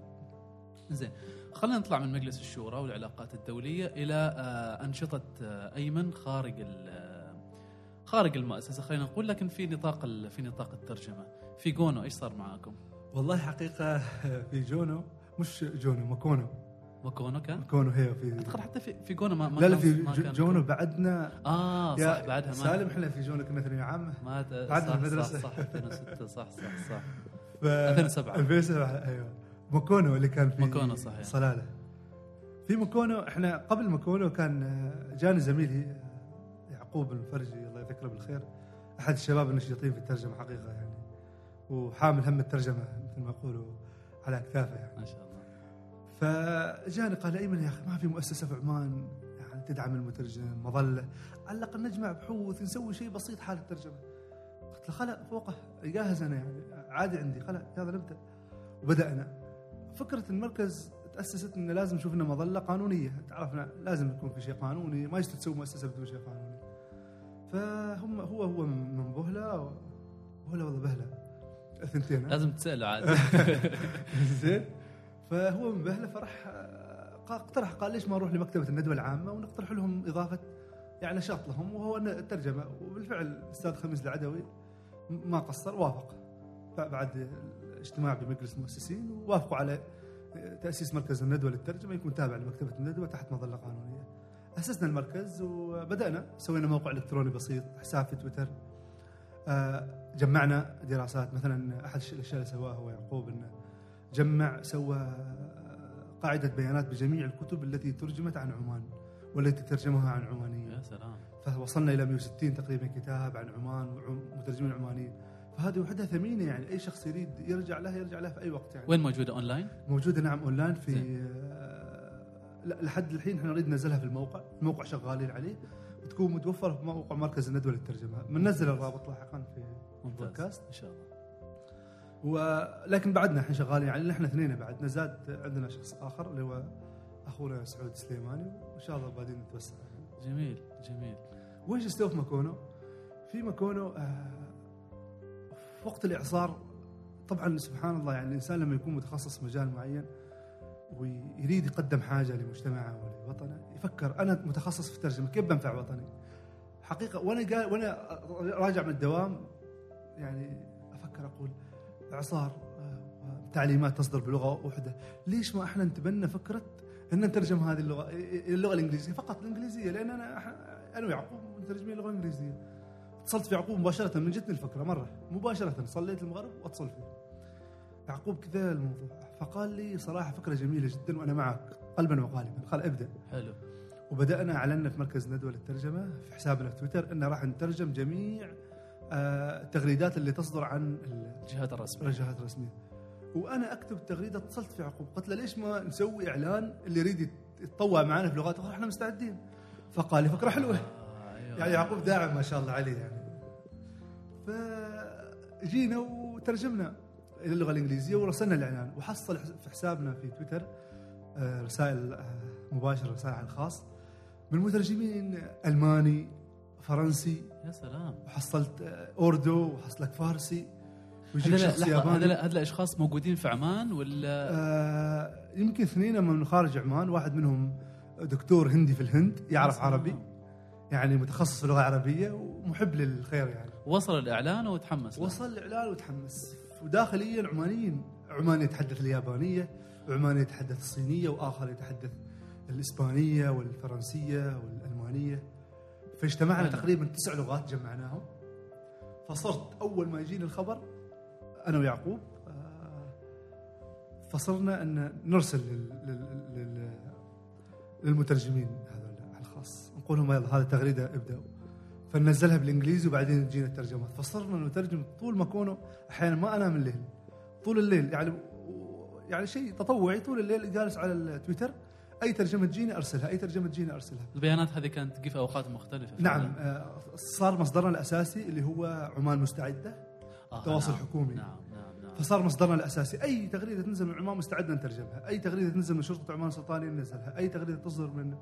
Speaker 2: زين خلينا نطلع من مجلس الشورى والعلاقات الدولية إلى آه، أنشطة آه، أيمن خارج ال- آه، خارج المؤسسة خلينا نقول لكن في نطاق ال- في نطاق الترجمة في جونو إيش صار معاكم؟
Speaker 1: والله حقيقة في جونو مش جونو ماكونو
Speaker 2: ماكونو كان؟
Speaker 1: ماكونو هي في
Speaker 2: أعتقد حتى في في جونو ما, ما
Speaker 1: لا لا في جونو. بعدنا آه
Speaker 2: صح بعدها ما
Speaker 1: سالم إحنا في جونو كنا ثانويه عامه
Speaker 2: ما صح,
Speaker 1: المدرسة.
Speaker 2: صح صح 2006 صح صح صح
Speaker 1: ف
Speaker 2: 2007.
Speaker 1: 2007 أيوه ماكونو اللي كان في
Speaker 2: ماكونو صحيح.
Speaker 1: صلالة في ماكونو إحنا قبل ماكونو كان آه، جاني زميلي آه، يعقوب المفرجي الله يذكره بالخير أحد الشباب النشيطين في الترجمة حقيقة يعني وحامل هم الترجمة مثل ما يقولوا على اكتافه يعني
Speaker 2: ما شاء الله
Speaker 1: فجاني قال أيمن يا أخي ما في مؤسسة في عمان يعني تدعم المترجم؟ مظله على الاقل نجمع بحوث نسوي شيء بسيط حال الترجمة. قلت له خلا فوقه جاهز أنا يعني عادي عندي. خلا يلا نبدأ. وبدأنا. فكرة المركز تأسست انه لازم نشوف لنا مظله قانونية. تعرفنا لازم يكون في شيء قانوني ما يصير تسوي مؤسسة بدون شيء قانوني. فهم هو هو من بهلة بهلة والله بهلة. الثنتين؟
Speaker 2: لازم تسأله عاد.
Speaker 1: زين. فهو من بهله فرح آه، اقترح قال ليش ما نروح لمكتبة الندوة العامة ونقترح لهم إضافة يعني نشاط لهم وهو الترجمه وبالفعل الاستاذ خميس العدوي ما قصر وافق بعد اجتماع بمجلس المؤسسين ووافقوا على تأسيس مركز الندوة للترجمة يكون تابع لمكتبة الندوة تحت مظله قانونيه. أسسنا المركز وبدأنا سوينا موقع إلكتروني بسيط حساب في تويتر آه، جمعنا دراسات مثلا أحد الأشياء اللي سواها هو يعقوب إنه جمع سوى قاعدة بيانات بجميع الكتب التي ترجمت عن عمان والتي ترجمها عن عمانية.
Speaker 2: يا سلام.
Speaker 1: فوصلنا إلى 160 تقريبا كتاب عن عمان ومترجمين عمانيين. فهذه وحدها ثمينة يعني أي شخص يريد يرجع لها يرجع لها في أي وقت يعني.
Speaker 2: وين موجودة؟ أونلاين؟
Speaker 1: موجودة نعم أونلاين
Speaker 2: زين.
Speaker 1: في آه، لا، لحد الحين إحنا نريد ننزلها في الموقع. الموقع شغالين عليه وتكون متوفرة في موقع مركز الندوة للترجمة. بننزل الرابط لاحقا في
Speaker 2: ممتاز.
Speaker 1: بودكاست.
Speaker 2: إن شاء الله.
Speaker 1: ولكن بعدنا إحنا شغالين يعني إحنا اثنين بعد نزاد عندنا شخص آخر اللي هو أخونا سعود سليماني وإن شاء الله بعدين نتوسع
Speaker 2: جميل جميل
Speaker 1: وش استوى في ماكونو؟ في ماكونو آه، في وقت الإعصار طبعا سبحان الله يعني الإنسان لما يكون متخصص في مجال معين ويريد يقدم حاجة لمجتمعه ولوطنه يفكر أنا متخصص في الترجمة كيف بنفع وطني؟ حقيقة وأنا قا وأنا راجع من الدوام يعني أفكر أقول اعصار تعليمات تصدر بلغة واحدة، ليش ما أحنا نتبنى فكرة إن نترجم هذه اللغة اللغة الإنجليزية؟ فقط الإنجليزية لأن أنا أنا ويعقوب مترجمين اللغة الإنجليزية. اتصلت في يعقوب مباشرة من جتني الفكرة مرة مباشرة صليت المغرب واتصل فيه. يعقوب كذا الموضوع. فقال لي صراحة فكرة جميلة جدا وأنا معك قلبا وقالبا. قال ابدأ.
Speaker 2: حلو.
Speaker 1: وبدأنا اعلنا في مركز ندوة للترجمة في حسابنا في تويتر ان راح نترجم جميع التغريدات اللي تصدر عن
Speaker 2: الجهات الرسمية.
Speaker 1: الجهات الرسمية. وأنا أكتب التغريدة اتصلت في يعقوب قلت له ليش ما نسوي إعلان اللي يريد يت- يتطوع معنا في لغات أخرى إحنا مستعدين. فقال لي فكرة حلوة.
Speaker 2: آه، أيوة.
Speaker 1: يعني يعقوب داعم ما شاء الله عليه يعني. فجينا وترجمنا إلى اللغة الإنجليزية ورسلنا الإعلان. وحصل في حسابنا في تويتر آه، رسائل آه، مباشرة رسائل على الخاص من مترجمين ألماني فرنسي
Speaker 2: يا سلام.
Speaker 1: وحصلت آه، اردو وحصلك فارسي ويجيك شخص
Speaker 2: لحظة،
Speaker 1: ياباني.
Speaker 2: هذول الاشخاص موجودين في عمان ولا؟
Speaker 1: آه يمكن اثنين من خارج عمان واحد منهم دكتور هندي في الهند يعرف
Speaker 2: سلام.
Speaker 1: عربي يعني متخصص في اللغة العربيه ومحب للخير يعني.
Speaker 2: وصل الإعلان وتحمس.
Speaker 1: وصل الإعلان وتحمس. وداخليا عمانيين عماني يتحدث اليابانية وعماني يتحدث الصينية وآخر يتحدث الإسبانية والفرنسية والألمانية. فاجتمعنا. تقريبا تسع لغات جمعناهم. فصرت أول ما يجيني الخبر أنا ويعقوب آه، فصرنا أن نرسل لل- لل- لل- للمترجمين هذول الخاص نقول لهم يلا هذه تغريدة ابدأوا. فننزلها بالإنجليزي وبعدين تجينا الترجمات فصرنا نترجم طول ما كونه أحيانا ما أنام الليل. طول الليل يعني يعني شيء تطوعي. طول الليل جالس على التويتر. أي ترجمة تجيني أرسلها أي ترجمة تجيني أرسلها
Speaker 2: البيانات هذه كانت تجي في أوقات مختلفة
Speaker 1: نعم
Speaker 2: فعلاً.
Speaker 1: آه، صار مصدرنا الأساسي اللي هو عمان مستعدة
Speaker 2: آه
Speaker 1: تواصل
Speaker 2: نعم.
Speaker 1: حكومي.
Speaker 2: نعم نعم نعم
Speaker 1: فصار مصدرنا الأساسي أي تغريدة تنزل من عمان مستعدنا نترجمها أي تغريدة تنزل من شرطة عمان السلطانيه ننزلها أي تغريدة تصدر من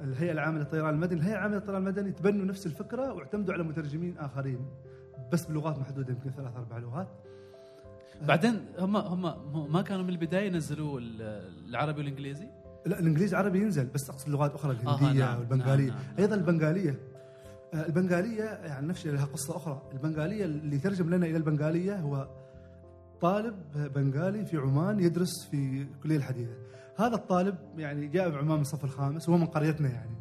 Speaker 1: الهيئة العامة للطيران المدني الهيئة العامة للطيران المدني تبنوا نفس الفكرة واعتمدوا على مترجمين آخرين بس بلغات محدودة يمكن ثلاث أربع لغات
Speaker 2: بعدين هم هم ما كانوا من البداية ينزلوا ال- العربي والإنجليزي
Speaker 1: لا الانجليزي عربي ينزل بس أقصد لغات أخرى الهندية
Speaker 2: نعم،
Speaker 1: والبنغاليه
Speaker 2: نعم، نعم،.
Speaker 1: أيضا البنغالية. آه، البنغالية يعني نفس لها قصة أخرى. البنغالية اللي ترجم لنا إلى البنغالية هو طالب بنغالي في عمان يدرس في الكليه الحديثة. هذا الطالب يعني جاء بعمان من الصف الخامس وهو من قريتنا يعني.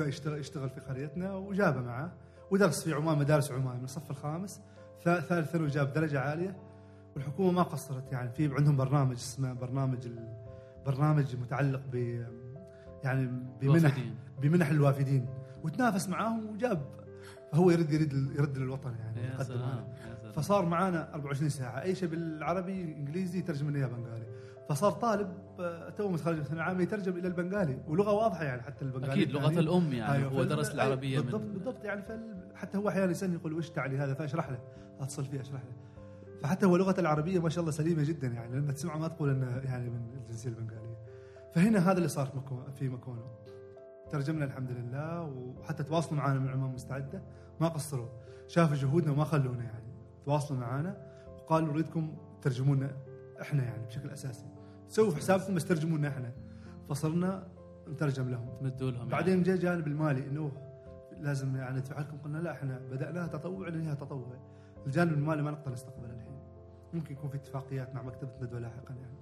Speaker 1: يشتغل يشتغل في قريتنا وجابه معه ودرس في عمان مدارس عمان من الصف الخامس ثا- ثالث ثانوي جاب درجة عالية. والحكومة ما قصرت يعني في عندهم برنامج اسمه برنامج ال- برنامج متعلق ب يعني بمنح
Speaker 2: الوافدين.
Speaker 1: بمنح الوافدين. وتنافس معاهم وجاب. فهو يرد يرد يرد للوطن يعني يقدم فصار معانا 24 ساعة. اي شيء بالعربي إنجليزي يترجم لنا بنغالي. فصار طالب آه، تو متخرج من ثانويه عامه يترجم إلى البنغالي. ولغة واضحة يعني حتى البنغالي
Speaker 2: أكيد لغة
Speaker 1: الثانية.
Speaker 2: الأم يعني
Speaker 1: أيوة،
Speaker 2: هو درس العربية
Speaker 1: بالضبط
Speaker 2: من
Speaker 1: بالضبط يعني. حتى هو أحيانا يسألني يقول وش تعني هذا؟ فأشرح له. أتصل فيه أشرح له. فحتى هو لغته العربية ما شاء الله سليمة جدا يعني لما تسمعه ما تقول إنه يعني من الجنسية البنغالية. فهنا هذا اللي صار في مكو- في مكونة. ترجمنا الحمد لله وحتى تواصلوا معنا من عمان مستعدة. ما قصروا. شافوا جهودنا وما خلونا يعني. تواصلوا معنا وقالوا نريدكم ترجمونا إحنا يعني بشكل أساسي. سووا حسابكم بس ترجمونا إحنا. فصرنا نترجم لهم.
Speaker 2: تمدوا لهم
Speaker 1: بعدين جاء الجانب المالي إنه لازم يعني ندفع لكم قلنا لا إحنا بدأناها تطوع ننهيها تطوع. الجانب المالي ما نقدر نستقبله. ممكن يكون في اتفاقيات مع مكتبة ندوه لاحقا يعني.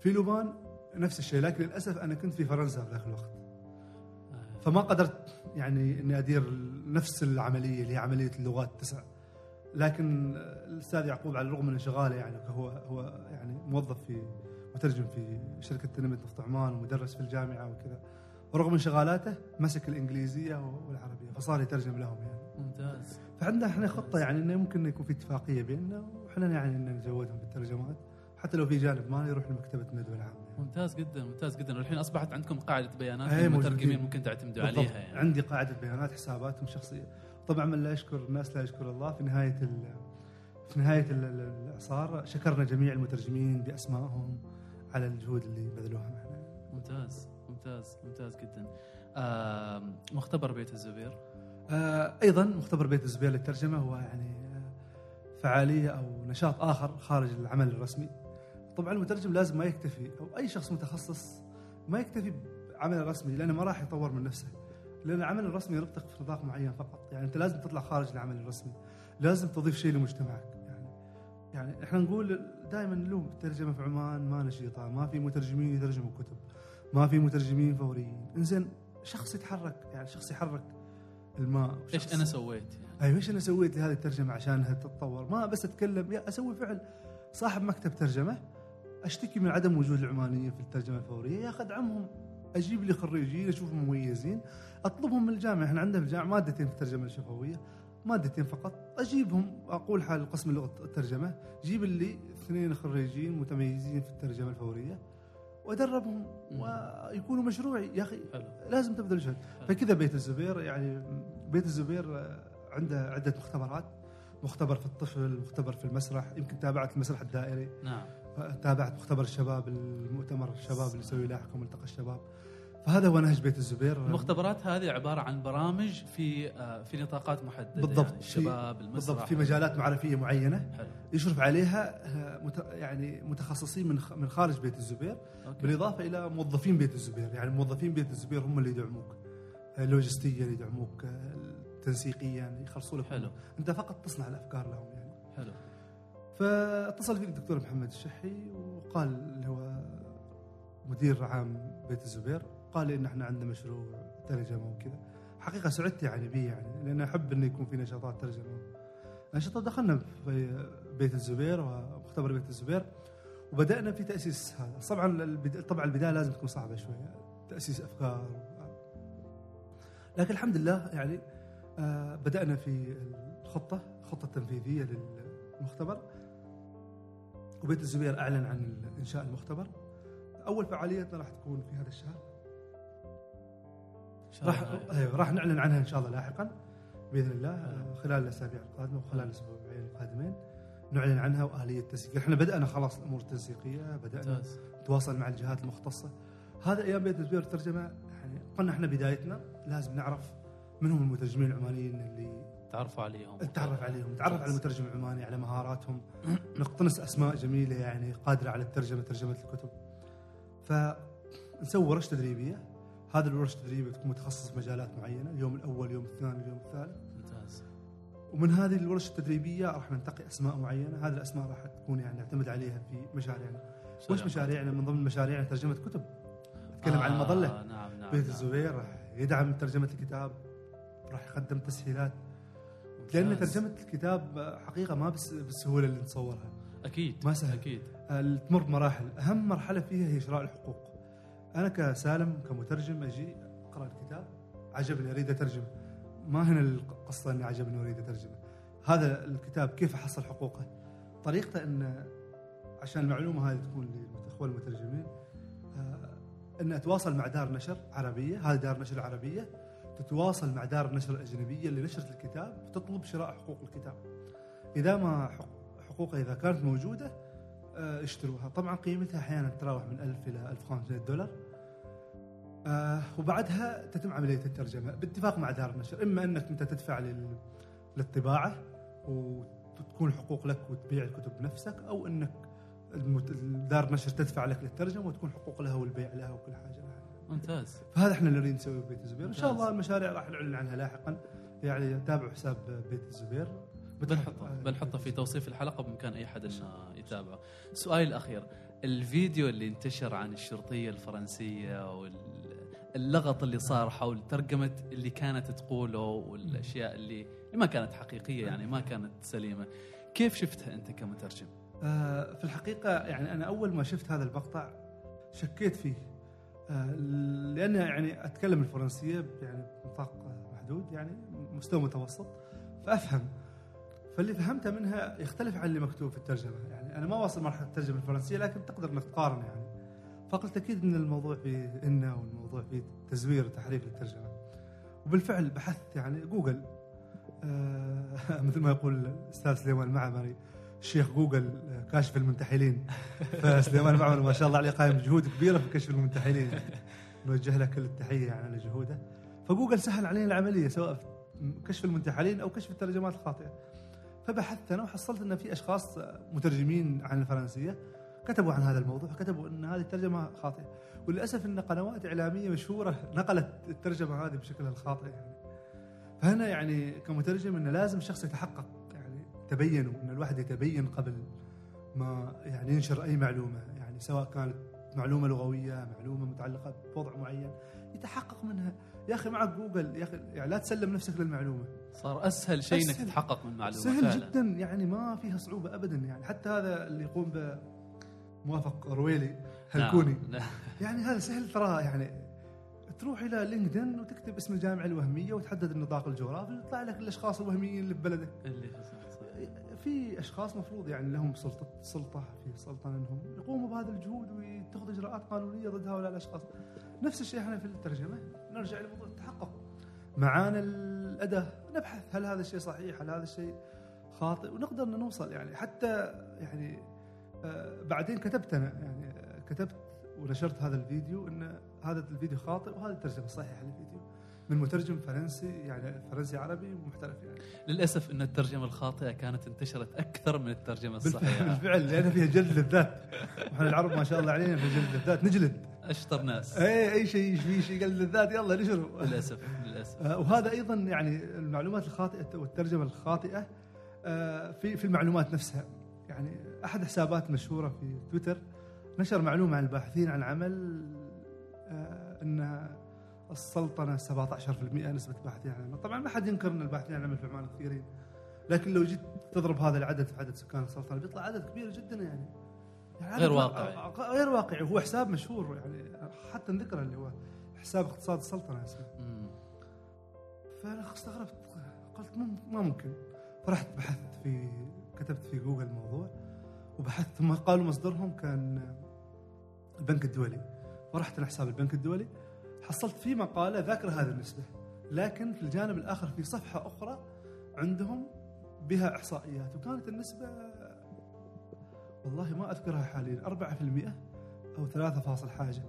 Speaker 1: في لبنان نفس الشيء لكن للأسف أنا كنت في فرنسا في ذاك الوقت.
Speaker 2: يعني.
Speaker 1: فما قدرت يعني إني أدير نفس العملية اللي هي عملية اللغات التسع لكن الأستاذ يعقوب على الرغم من انشغاله يعني هو هو يعني موظف في مترجم في شركة تنمية نفط عمان ومدرس في الجامعة وكذا. ورغم انشغالاته مسك الإنجليزية والعربية فصار يترجم لهم يعني.
Speaker 2: ممتاز.
Speaker 1: فعندنا إحنا خطة يعني إنه ممكن يكون في اتفاقية بيننا وإحنا يعني إن نزودهم بالترجمات حتى لو في جانب مالي يروح لمكتبة الندوه العامه يعني.
Speaker 2: ممتاز جدا ممتاز جدا. والحين أصبحت عندكم قاعدة بيانات
Speaker 1: أي
Speaker 2: للمترجمين. ممكن تعتمدوا
Speaker 1: بالضبط.
Speaker 2: عليها يعني.
Speaker 1: عندي قاعدة بيانات حساباتهم الشخصيه طبعا من لا يشكر الناس لا يشكر الله في نهاية ال في نهاية ال- ال- الإعصار شكرنا جميع المترجمين بأسمائهم على الجهود اللي بذلوها معنا.
Speaker 2: ممتاز ممتاز ممتاز جدا. آم، مختبر بيت الزبير.
Speaker 1: آه، أيضا مختبر بيت الزبير للترجمة هو يعني آه، فعالية أو نشاط آخر خارج العمل الرسمي. طبعا المترجم لازم ما يكتفي أو أي شخص متخصص ما يكتفي بعمل الرسمي لأنه ما راح يطور من نفسه. لأن العمل الرسمي يرتق في نطاق معين فقط، يعني أنت لازم تطلع خارج العمل الرسمي. لازم تضيف شيء لمجتمعك يعني يعني إحنا نقول دائما نلوم الترجمه في عمان ما نشيطة، ما في مترجمين يترجموا كتب. ما في مترجمين فوريين، إنزين شخص يتحرك يعني شخص يحرك الماء
Speaker 2: إيش
Speaker 1: شخص-
Speaker 2: أنا سويت
Speaker 1: أيوه إيش أنا سويت لهذه الترجمة عشانها تتطور ما بس أتكلم يا أسوي فعل. صاحب مكتب ترجمة أشتكي من عدم وجود العمانيين في الترجمة الفورية. يا أخي أدعمهم. أجيب لي خريجين اشوفهم مميزين. أطلبهم من الجامعة. إحنا عندنا في الجامعة مادتين في الترجمه الشفوية مادتين فقط. أجيبهم. أقول حال قسم اللغة الترجمة. جيب لي اثنين خريجين متميزين في الترجمة الفورية
Speaker 2: وأدربهم.
Speaker 1: ويكونوا مشروعي. يا
Speaker 2: أخي
Speaker 1: لازم تبذل جهد. فكذا بيت الزبير يعني بيت الزبير عنده عدة مختبرات. مختبر في الطفل مختبر في المسرح يمكن تابعت المسرح الدائري.
Speaker 2: نعم.
Speaker 1: تابعت مختبر الشباب المؤتمر الشباب اللي يسوي لاحقا ملتقى الشباب. فهذا هو نهج بيت الزبير.
Speaker 2: المختبرات هذه عبارة عن برامج في آه، في نطاقات محددة
Speaker 1: بالضبط.
Speaker 2: يعني
Speaker 1: في-
Speaker 2: الشباب المسرح.
Speaker 1: بالضبط في مجالات معرفية معينة.
Speaker 2: حلو.
Speaker 1: يشرف عليها آه، يعني متخصصين من من خارج بيت الزبير.
Speaker 2: أوكي.
Speaker 1: بالإضافة إلى موظفين بيت الزبير. يعني موظفين بيت الزبير هم اللي يدعموك. آه، لوجستيا يدعموك تنسيقيا يخلصوا لك
Speaker 2: حلو.
Speaker 1: أنت فقط تصنع الأفكار لهم يعني.
Speaker 2: حلو.
Speaker 1: فاتصل فيني الدكتور محمد الشحي وقال اللي هو مدير عام بيت الزبير قال لي إن إحنا عندنا مشروع ترجمة وكذا. حقيقة سعدت يعني به يعني لأن أحب انه يكون في نشاطات ترجمة. نشاطات دخلنا في بيت الزبير ومختبر بيت الزبير وبدأنا في تأسيس هذا. طبعا طبعا البداية لازم تكون صعبة شوية تأسيس أفكار. لكن الحمد لله يعني آه، بدأنا في الخطة الخطه التنفيذيه للمختبر. وبيت الزبير أعلن عن إنشاء المختبر. أول فعاليتنا راح تكون في هذا الشهر.
Speaker 2: إن
Speaker 1: راح. أيوه راح نعلن عنها إن شاء الله لاحقا بإذن الله آه، خلال الأسابيع القادمة وخلال الأسبوعين القادمين نعلن عنها وآلية التنسيق إحنا بدأنا خلاص الأمور التنسيقية بدأنا
Speaker 2: ممتاز.
Speaker 1: نتواصل مع الجهات المختصة. هذا أيام بيت الزبير الترجمه يعني قلنا إحنا بدايتنا لازم نعرف من هم المترجمين العمانيين اللي
Speaker 2: تعرفوا عليهم.
Speaker 1: نتعرف عليهم. نتعرف على. المترجم العماني على مهاراتهم. نقتنص أسماء جميلة يعني قادرة على الترجمة ترجمة الكتب. فنسوي ورش تدريبية. هذه الورش التدريبيه تكون متخصصه في مجالات معينة اليوم الأول اليوم الثاني اليوم الثالث.
Speaker 2: ممتاز.
Speaker 1: ومن هذه الورش التدريبية راح ننتقي أسماء معينة. هذه الأسماء راح تكون يعني نعتمد عليها في مشاريعنا. وش مشاريعنا؟ من ضمن مشاريعنا ترجمة كتب. نتكلم عن المظلة.
Speaker 2: آه نعم نعم
Speaker 1: بيت
Speaker 2: نعم.
Speaker 1: الزبير راح يدعم ترجمة الكتاب. راح يقدم تسهيلات.
Speaker 2: لأن.
Speaker 1: ترجمة الكتاب حقيقة ما بس بالسهولة اللي نتصورها
Speaker 2: أكيد
Speaker 1: ما سهل. أكيد. تمر بمراحل أهم مرحلة فيها هي شراء الحقوق. أنا كسالم كمترجم أجي أقرأ الكتاب. عجبني أريد أترجمه. ما هنا القصة إني عجبني وأريد أترجمه. هذا الكتاب كيف احصل حقوقه؟ طريقته إن عشان المعلومة هذه تكون للاخوه المترجمين آه، إن أتواصل مع دار نشر عربية. هذه دار نشر عربية. تتواصل مع دار النشر الأجنبية اللي نشرت الكتاب وتطلب شراء حقوق الكتاب. إذا ما حق- حقوقها إذا كانت موجودة آه، اشتروها. طبعا قيمتها أحيانا تتراوح من 1000 إلى 1500 دولار. آه، وبعدها تتم عملية الترجمة باتفاق مع دار النشر. إما أنك أنت تدفع لل- للطباعة وتكون الحقوق لك وتبيع الكتب بنفسك أنك المت- دار النشر تدفع لك للترجمة وتكون حقوق لها والبيع لها وكل حاجة لها.
Speaker 2: ممتاز
Speaker 1: فهذا إحنا اللي نريد نسويه ببيت الزبير إن شاء. الله المشاريع راح نعلن عنها لاحقا يعني تابعوا حساب بيت الزبير
Speaker 2: بنحطه بنحطه في توصيف الحلقة بامكان أي حد انه يتابعه. سؤالي الاخير الفيديو اللي انتشر عن الشرطية الفرنسية واللغط اللي صار حول ترجمة اللي كانت تقوله والأشياء اللي ما كانت حقيقية يعني ما كانت سليمة. كيف شفتها أنت كمترجم؟
Speaker 1: آه، في الحقيقة يعني أنا أول ما شفت هذا المقطع شكيت فيه آه، لأن يعني أتكلم الفرنسية يعني بنطاق محدود يعني مستوى متوسط فأفهم. فاللي فهمته منها يختلف عن اللي مكتوب في الترجمة. يعني أنا ما واصل مرحلة الترجمة الفرنسية لكن تقدر أنك تقارن يعني. فقلت أكيد أن الموضوع فيه إن والموضوع فيه تزوير وتحريف للترجمة. وبالفعل بحثت يعني جوجل. آه، مثل ما يقول الأستاذ سليمان المعمري. شيخ جوجل آه، كاشف المنتحلين. فسليمان المعمري ما شاء الله عليه قايم بجهود كبيرة في كشف المنتحلين. نوجه له كل التحية يعني على جهوده. فجوجل سهل علينا العملية سواء في كشف المنتحلين أو كشف الترجمات الخاطئة. فبحثت أنا وحصلت أن في أشخاص آه، مترجمين عن الفرنسية كتبوا عن هذا الموضوع كتبوا أن هذه الترجمة خاطئة. وللأسف إن قنوات إعلامية مشهورة نقلت الترجمة هذه بشكلها الخاطئ يعني. فهنا يعني كمترجم انه لازم الشخص يتحقق تبينوا إن الواحد يتبين قبل ما يعني ينشر أي معلومة يعني سواء كانت معلومة لغوية معلومة متعلقة بوضع معين يتحقق منها يا أخي معك جوجل يا أخي يعني لا تسلم نفسك للمعلومة
Speaker 2: صار أسهل شيء
Speaker 1: إنك.
Speaker 2: تتحقق من معلومة
Speaker 1: سهل
Speaker 2: فعلا.
Speaker 1: جدا يعني ما فيها صعوبة ابدا يعني حتى هذا اللي يقوم بموافق رويلي هلكوني
Speaker 2: نعم.
Speaker 1: يعني هذا سهل ترى يعني تروح إلى لينكدين وتكتب اسم الجامعة الوهمية وتحدد النطاق الجغرافي يطلع لك الأشخاص الوهميين اللي ببلدك
Speaker 2: اللي.
Speaker 1: في أشخاص مفروض يعني لهم سلطه سلطة في سلطة انهم يقوموا بهذه الجهود ويتخذوا إجراءات قانونية ضد هؤلاء الاشخاص. نفس الشيء إحنا في الترجمة نرجع لموضوع التحقق. معانا الأداة نبحث هل هذا الشيء صحيح؟ هل هذا الشيء خاطئ؟ ونقدر نوصل يعني حتى يعني آه، بعدين كتبت أنا يعني آه، كتبت ونشرت هذا الفيديو إن هذا الفيديو خاطئ وهذه الترجمة الصحيحه للفيديو من مترجم فرنسي يعني فرنسي عربي محترف يعني.
Speaker 2: للأسف إن الترجمة الخاطئة كانت انتشرت أكثر من
Speaker 1: الترجمة
Speaker 2: الصحيحة.
Speaker 1: بالفعل لأن فيها جلد للذات إحنا العرب ما شاء الله علينا في جلد للذات نجلد.
Speaker 2: أشطر ناس.
Speaker 1: اي أي شيء في شيء جلد للذات يلا نشره
Speaker 2: للأسف للأسف.
Speaker 1: آه، وهذا أيضا يعني المعلومات الخاطئة والترجمة الخاطئة آه، في في المعلومات نفسها. يعني أحد حسابات مشهورة في تويتر نشر معلومة عن الباحثين عن عمل آه، إن السلطنة 17% نسبة الباحثين عن العمل، طبعا ما حد ينكر إن الباحثين عن العمل في عمان كثيرين. لكن لو جيت تضرب هذا العدد في عدد سكان السلطنة بيطلع عدد كبير جدا يعني, يعني
Speaker 2: غير
Speaker 1: ما-
Speaker 2: واقعي.
Speaker 1: غير واقعي. هو حساب مشهور يعني حتى نذكره اللي هو حساب اقتصاد السلطنة اسمه
Speaker 2: مم.
Speaker 1: فأنا استغربت قلت ما ممكن. فرحت بحثت في كتبت في جوجل الموضوع وبحثت ثم قالوا مصدرهم كان البنك الدولي. فرحت لحساب البنك الدولي حصلت في مقالة ذاكرة هذه النسبة لكن في الجانب الآخر في صفحة أخرى عندهم بها إحصائيات وكانت النسبة والله ما أذكرها حاليا 4% أو 3 فاصل حاجة.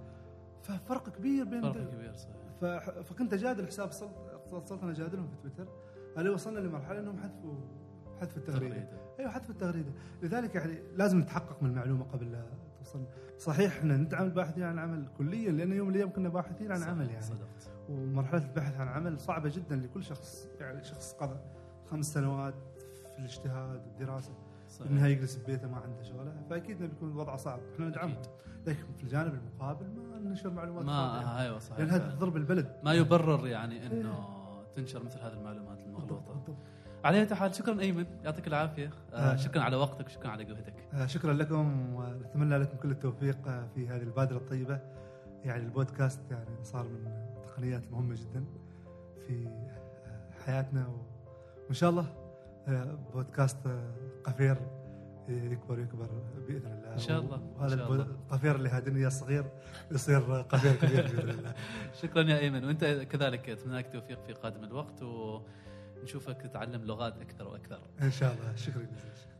Speaker 1: ففرق كبير بين
Speaker 2: فرق كبير صحيح.
Speaker 1: فكنت أجادل حساب السلطنه اقتصاد السلطنه أجادلهم في تويتر هل وصلنا لمرحلة إنهم حذفوا حذف التغريدة؟
Speaker 2: تغريدة.
Speaker 1: أيوه حذف التغريدة. لذلك يعني لازم نتحقق من المعلومة قبل لا توصل صحيح إحنا ندعم الباحثين عن العمل كليا لأن يوم من الأيام كنا باحثين عن عمل يعني.
Speaker 2: صدقت.
Speaker 1: ومرحلة البحث عن عمل صعبة جدا لكل شخص يعني شخص قضى خمس سنوات في الاجتهاد والدراسه
Speaker 2: صحيح.
Speaker 1: بالنهايه يجلس ببيته ما عنده شغله فأكيد بيكون الوضع صعب. إحنا ندعمه. لكن في الجانب المقابل ما ننشر معلومات
Speaker 2: ما
Speaker 1: خاطئة.
Speaker 2: أيوه صحيح.
Speaker 1: لأن هذا. تضرب البلد.
Speaker 2: ما يبرر يعني إنه تنشر مثل هذه المعلومات المغلوطة. على اية حال شكرا أيمن. يعطيك العافية. آه
Speaker 1: آه.
Speaker 2: شكرا على وقتك. وشكرا على جهدك.
Speaker 1: آه، شكرا لكم ونتمنى لكم كل التوفيق آه، في هذه البادرة الطيبة. يعني البودكاست يعني صار من التقنيات المهمة جدا في حياتنا و- وإن شاء الله آه، بودكاست آه، قفير يكبر يكبر بإذن الله.
Speaker 2: إن شاء الله،
Speaker 1: وهذا. القفير اللي هادني الصغير يصير قفير كبير بإذن الله.
Speaker 2: شكرا يا أيمن. وأنت كذلك أتمنى لك التوفيق في قادم الوقت ونشوفك تتعلم لغات أكثر وأكثر.
Speaker 1: إن شاء الله. شكرا جزيلا.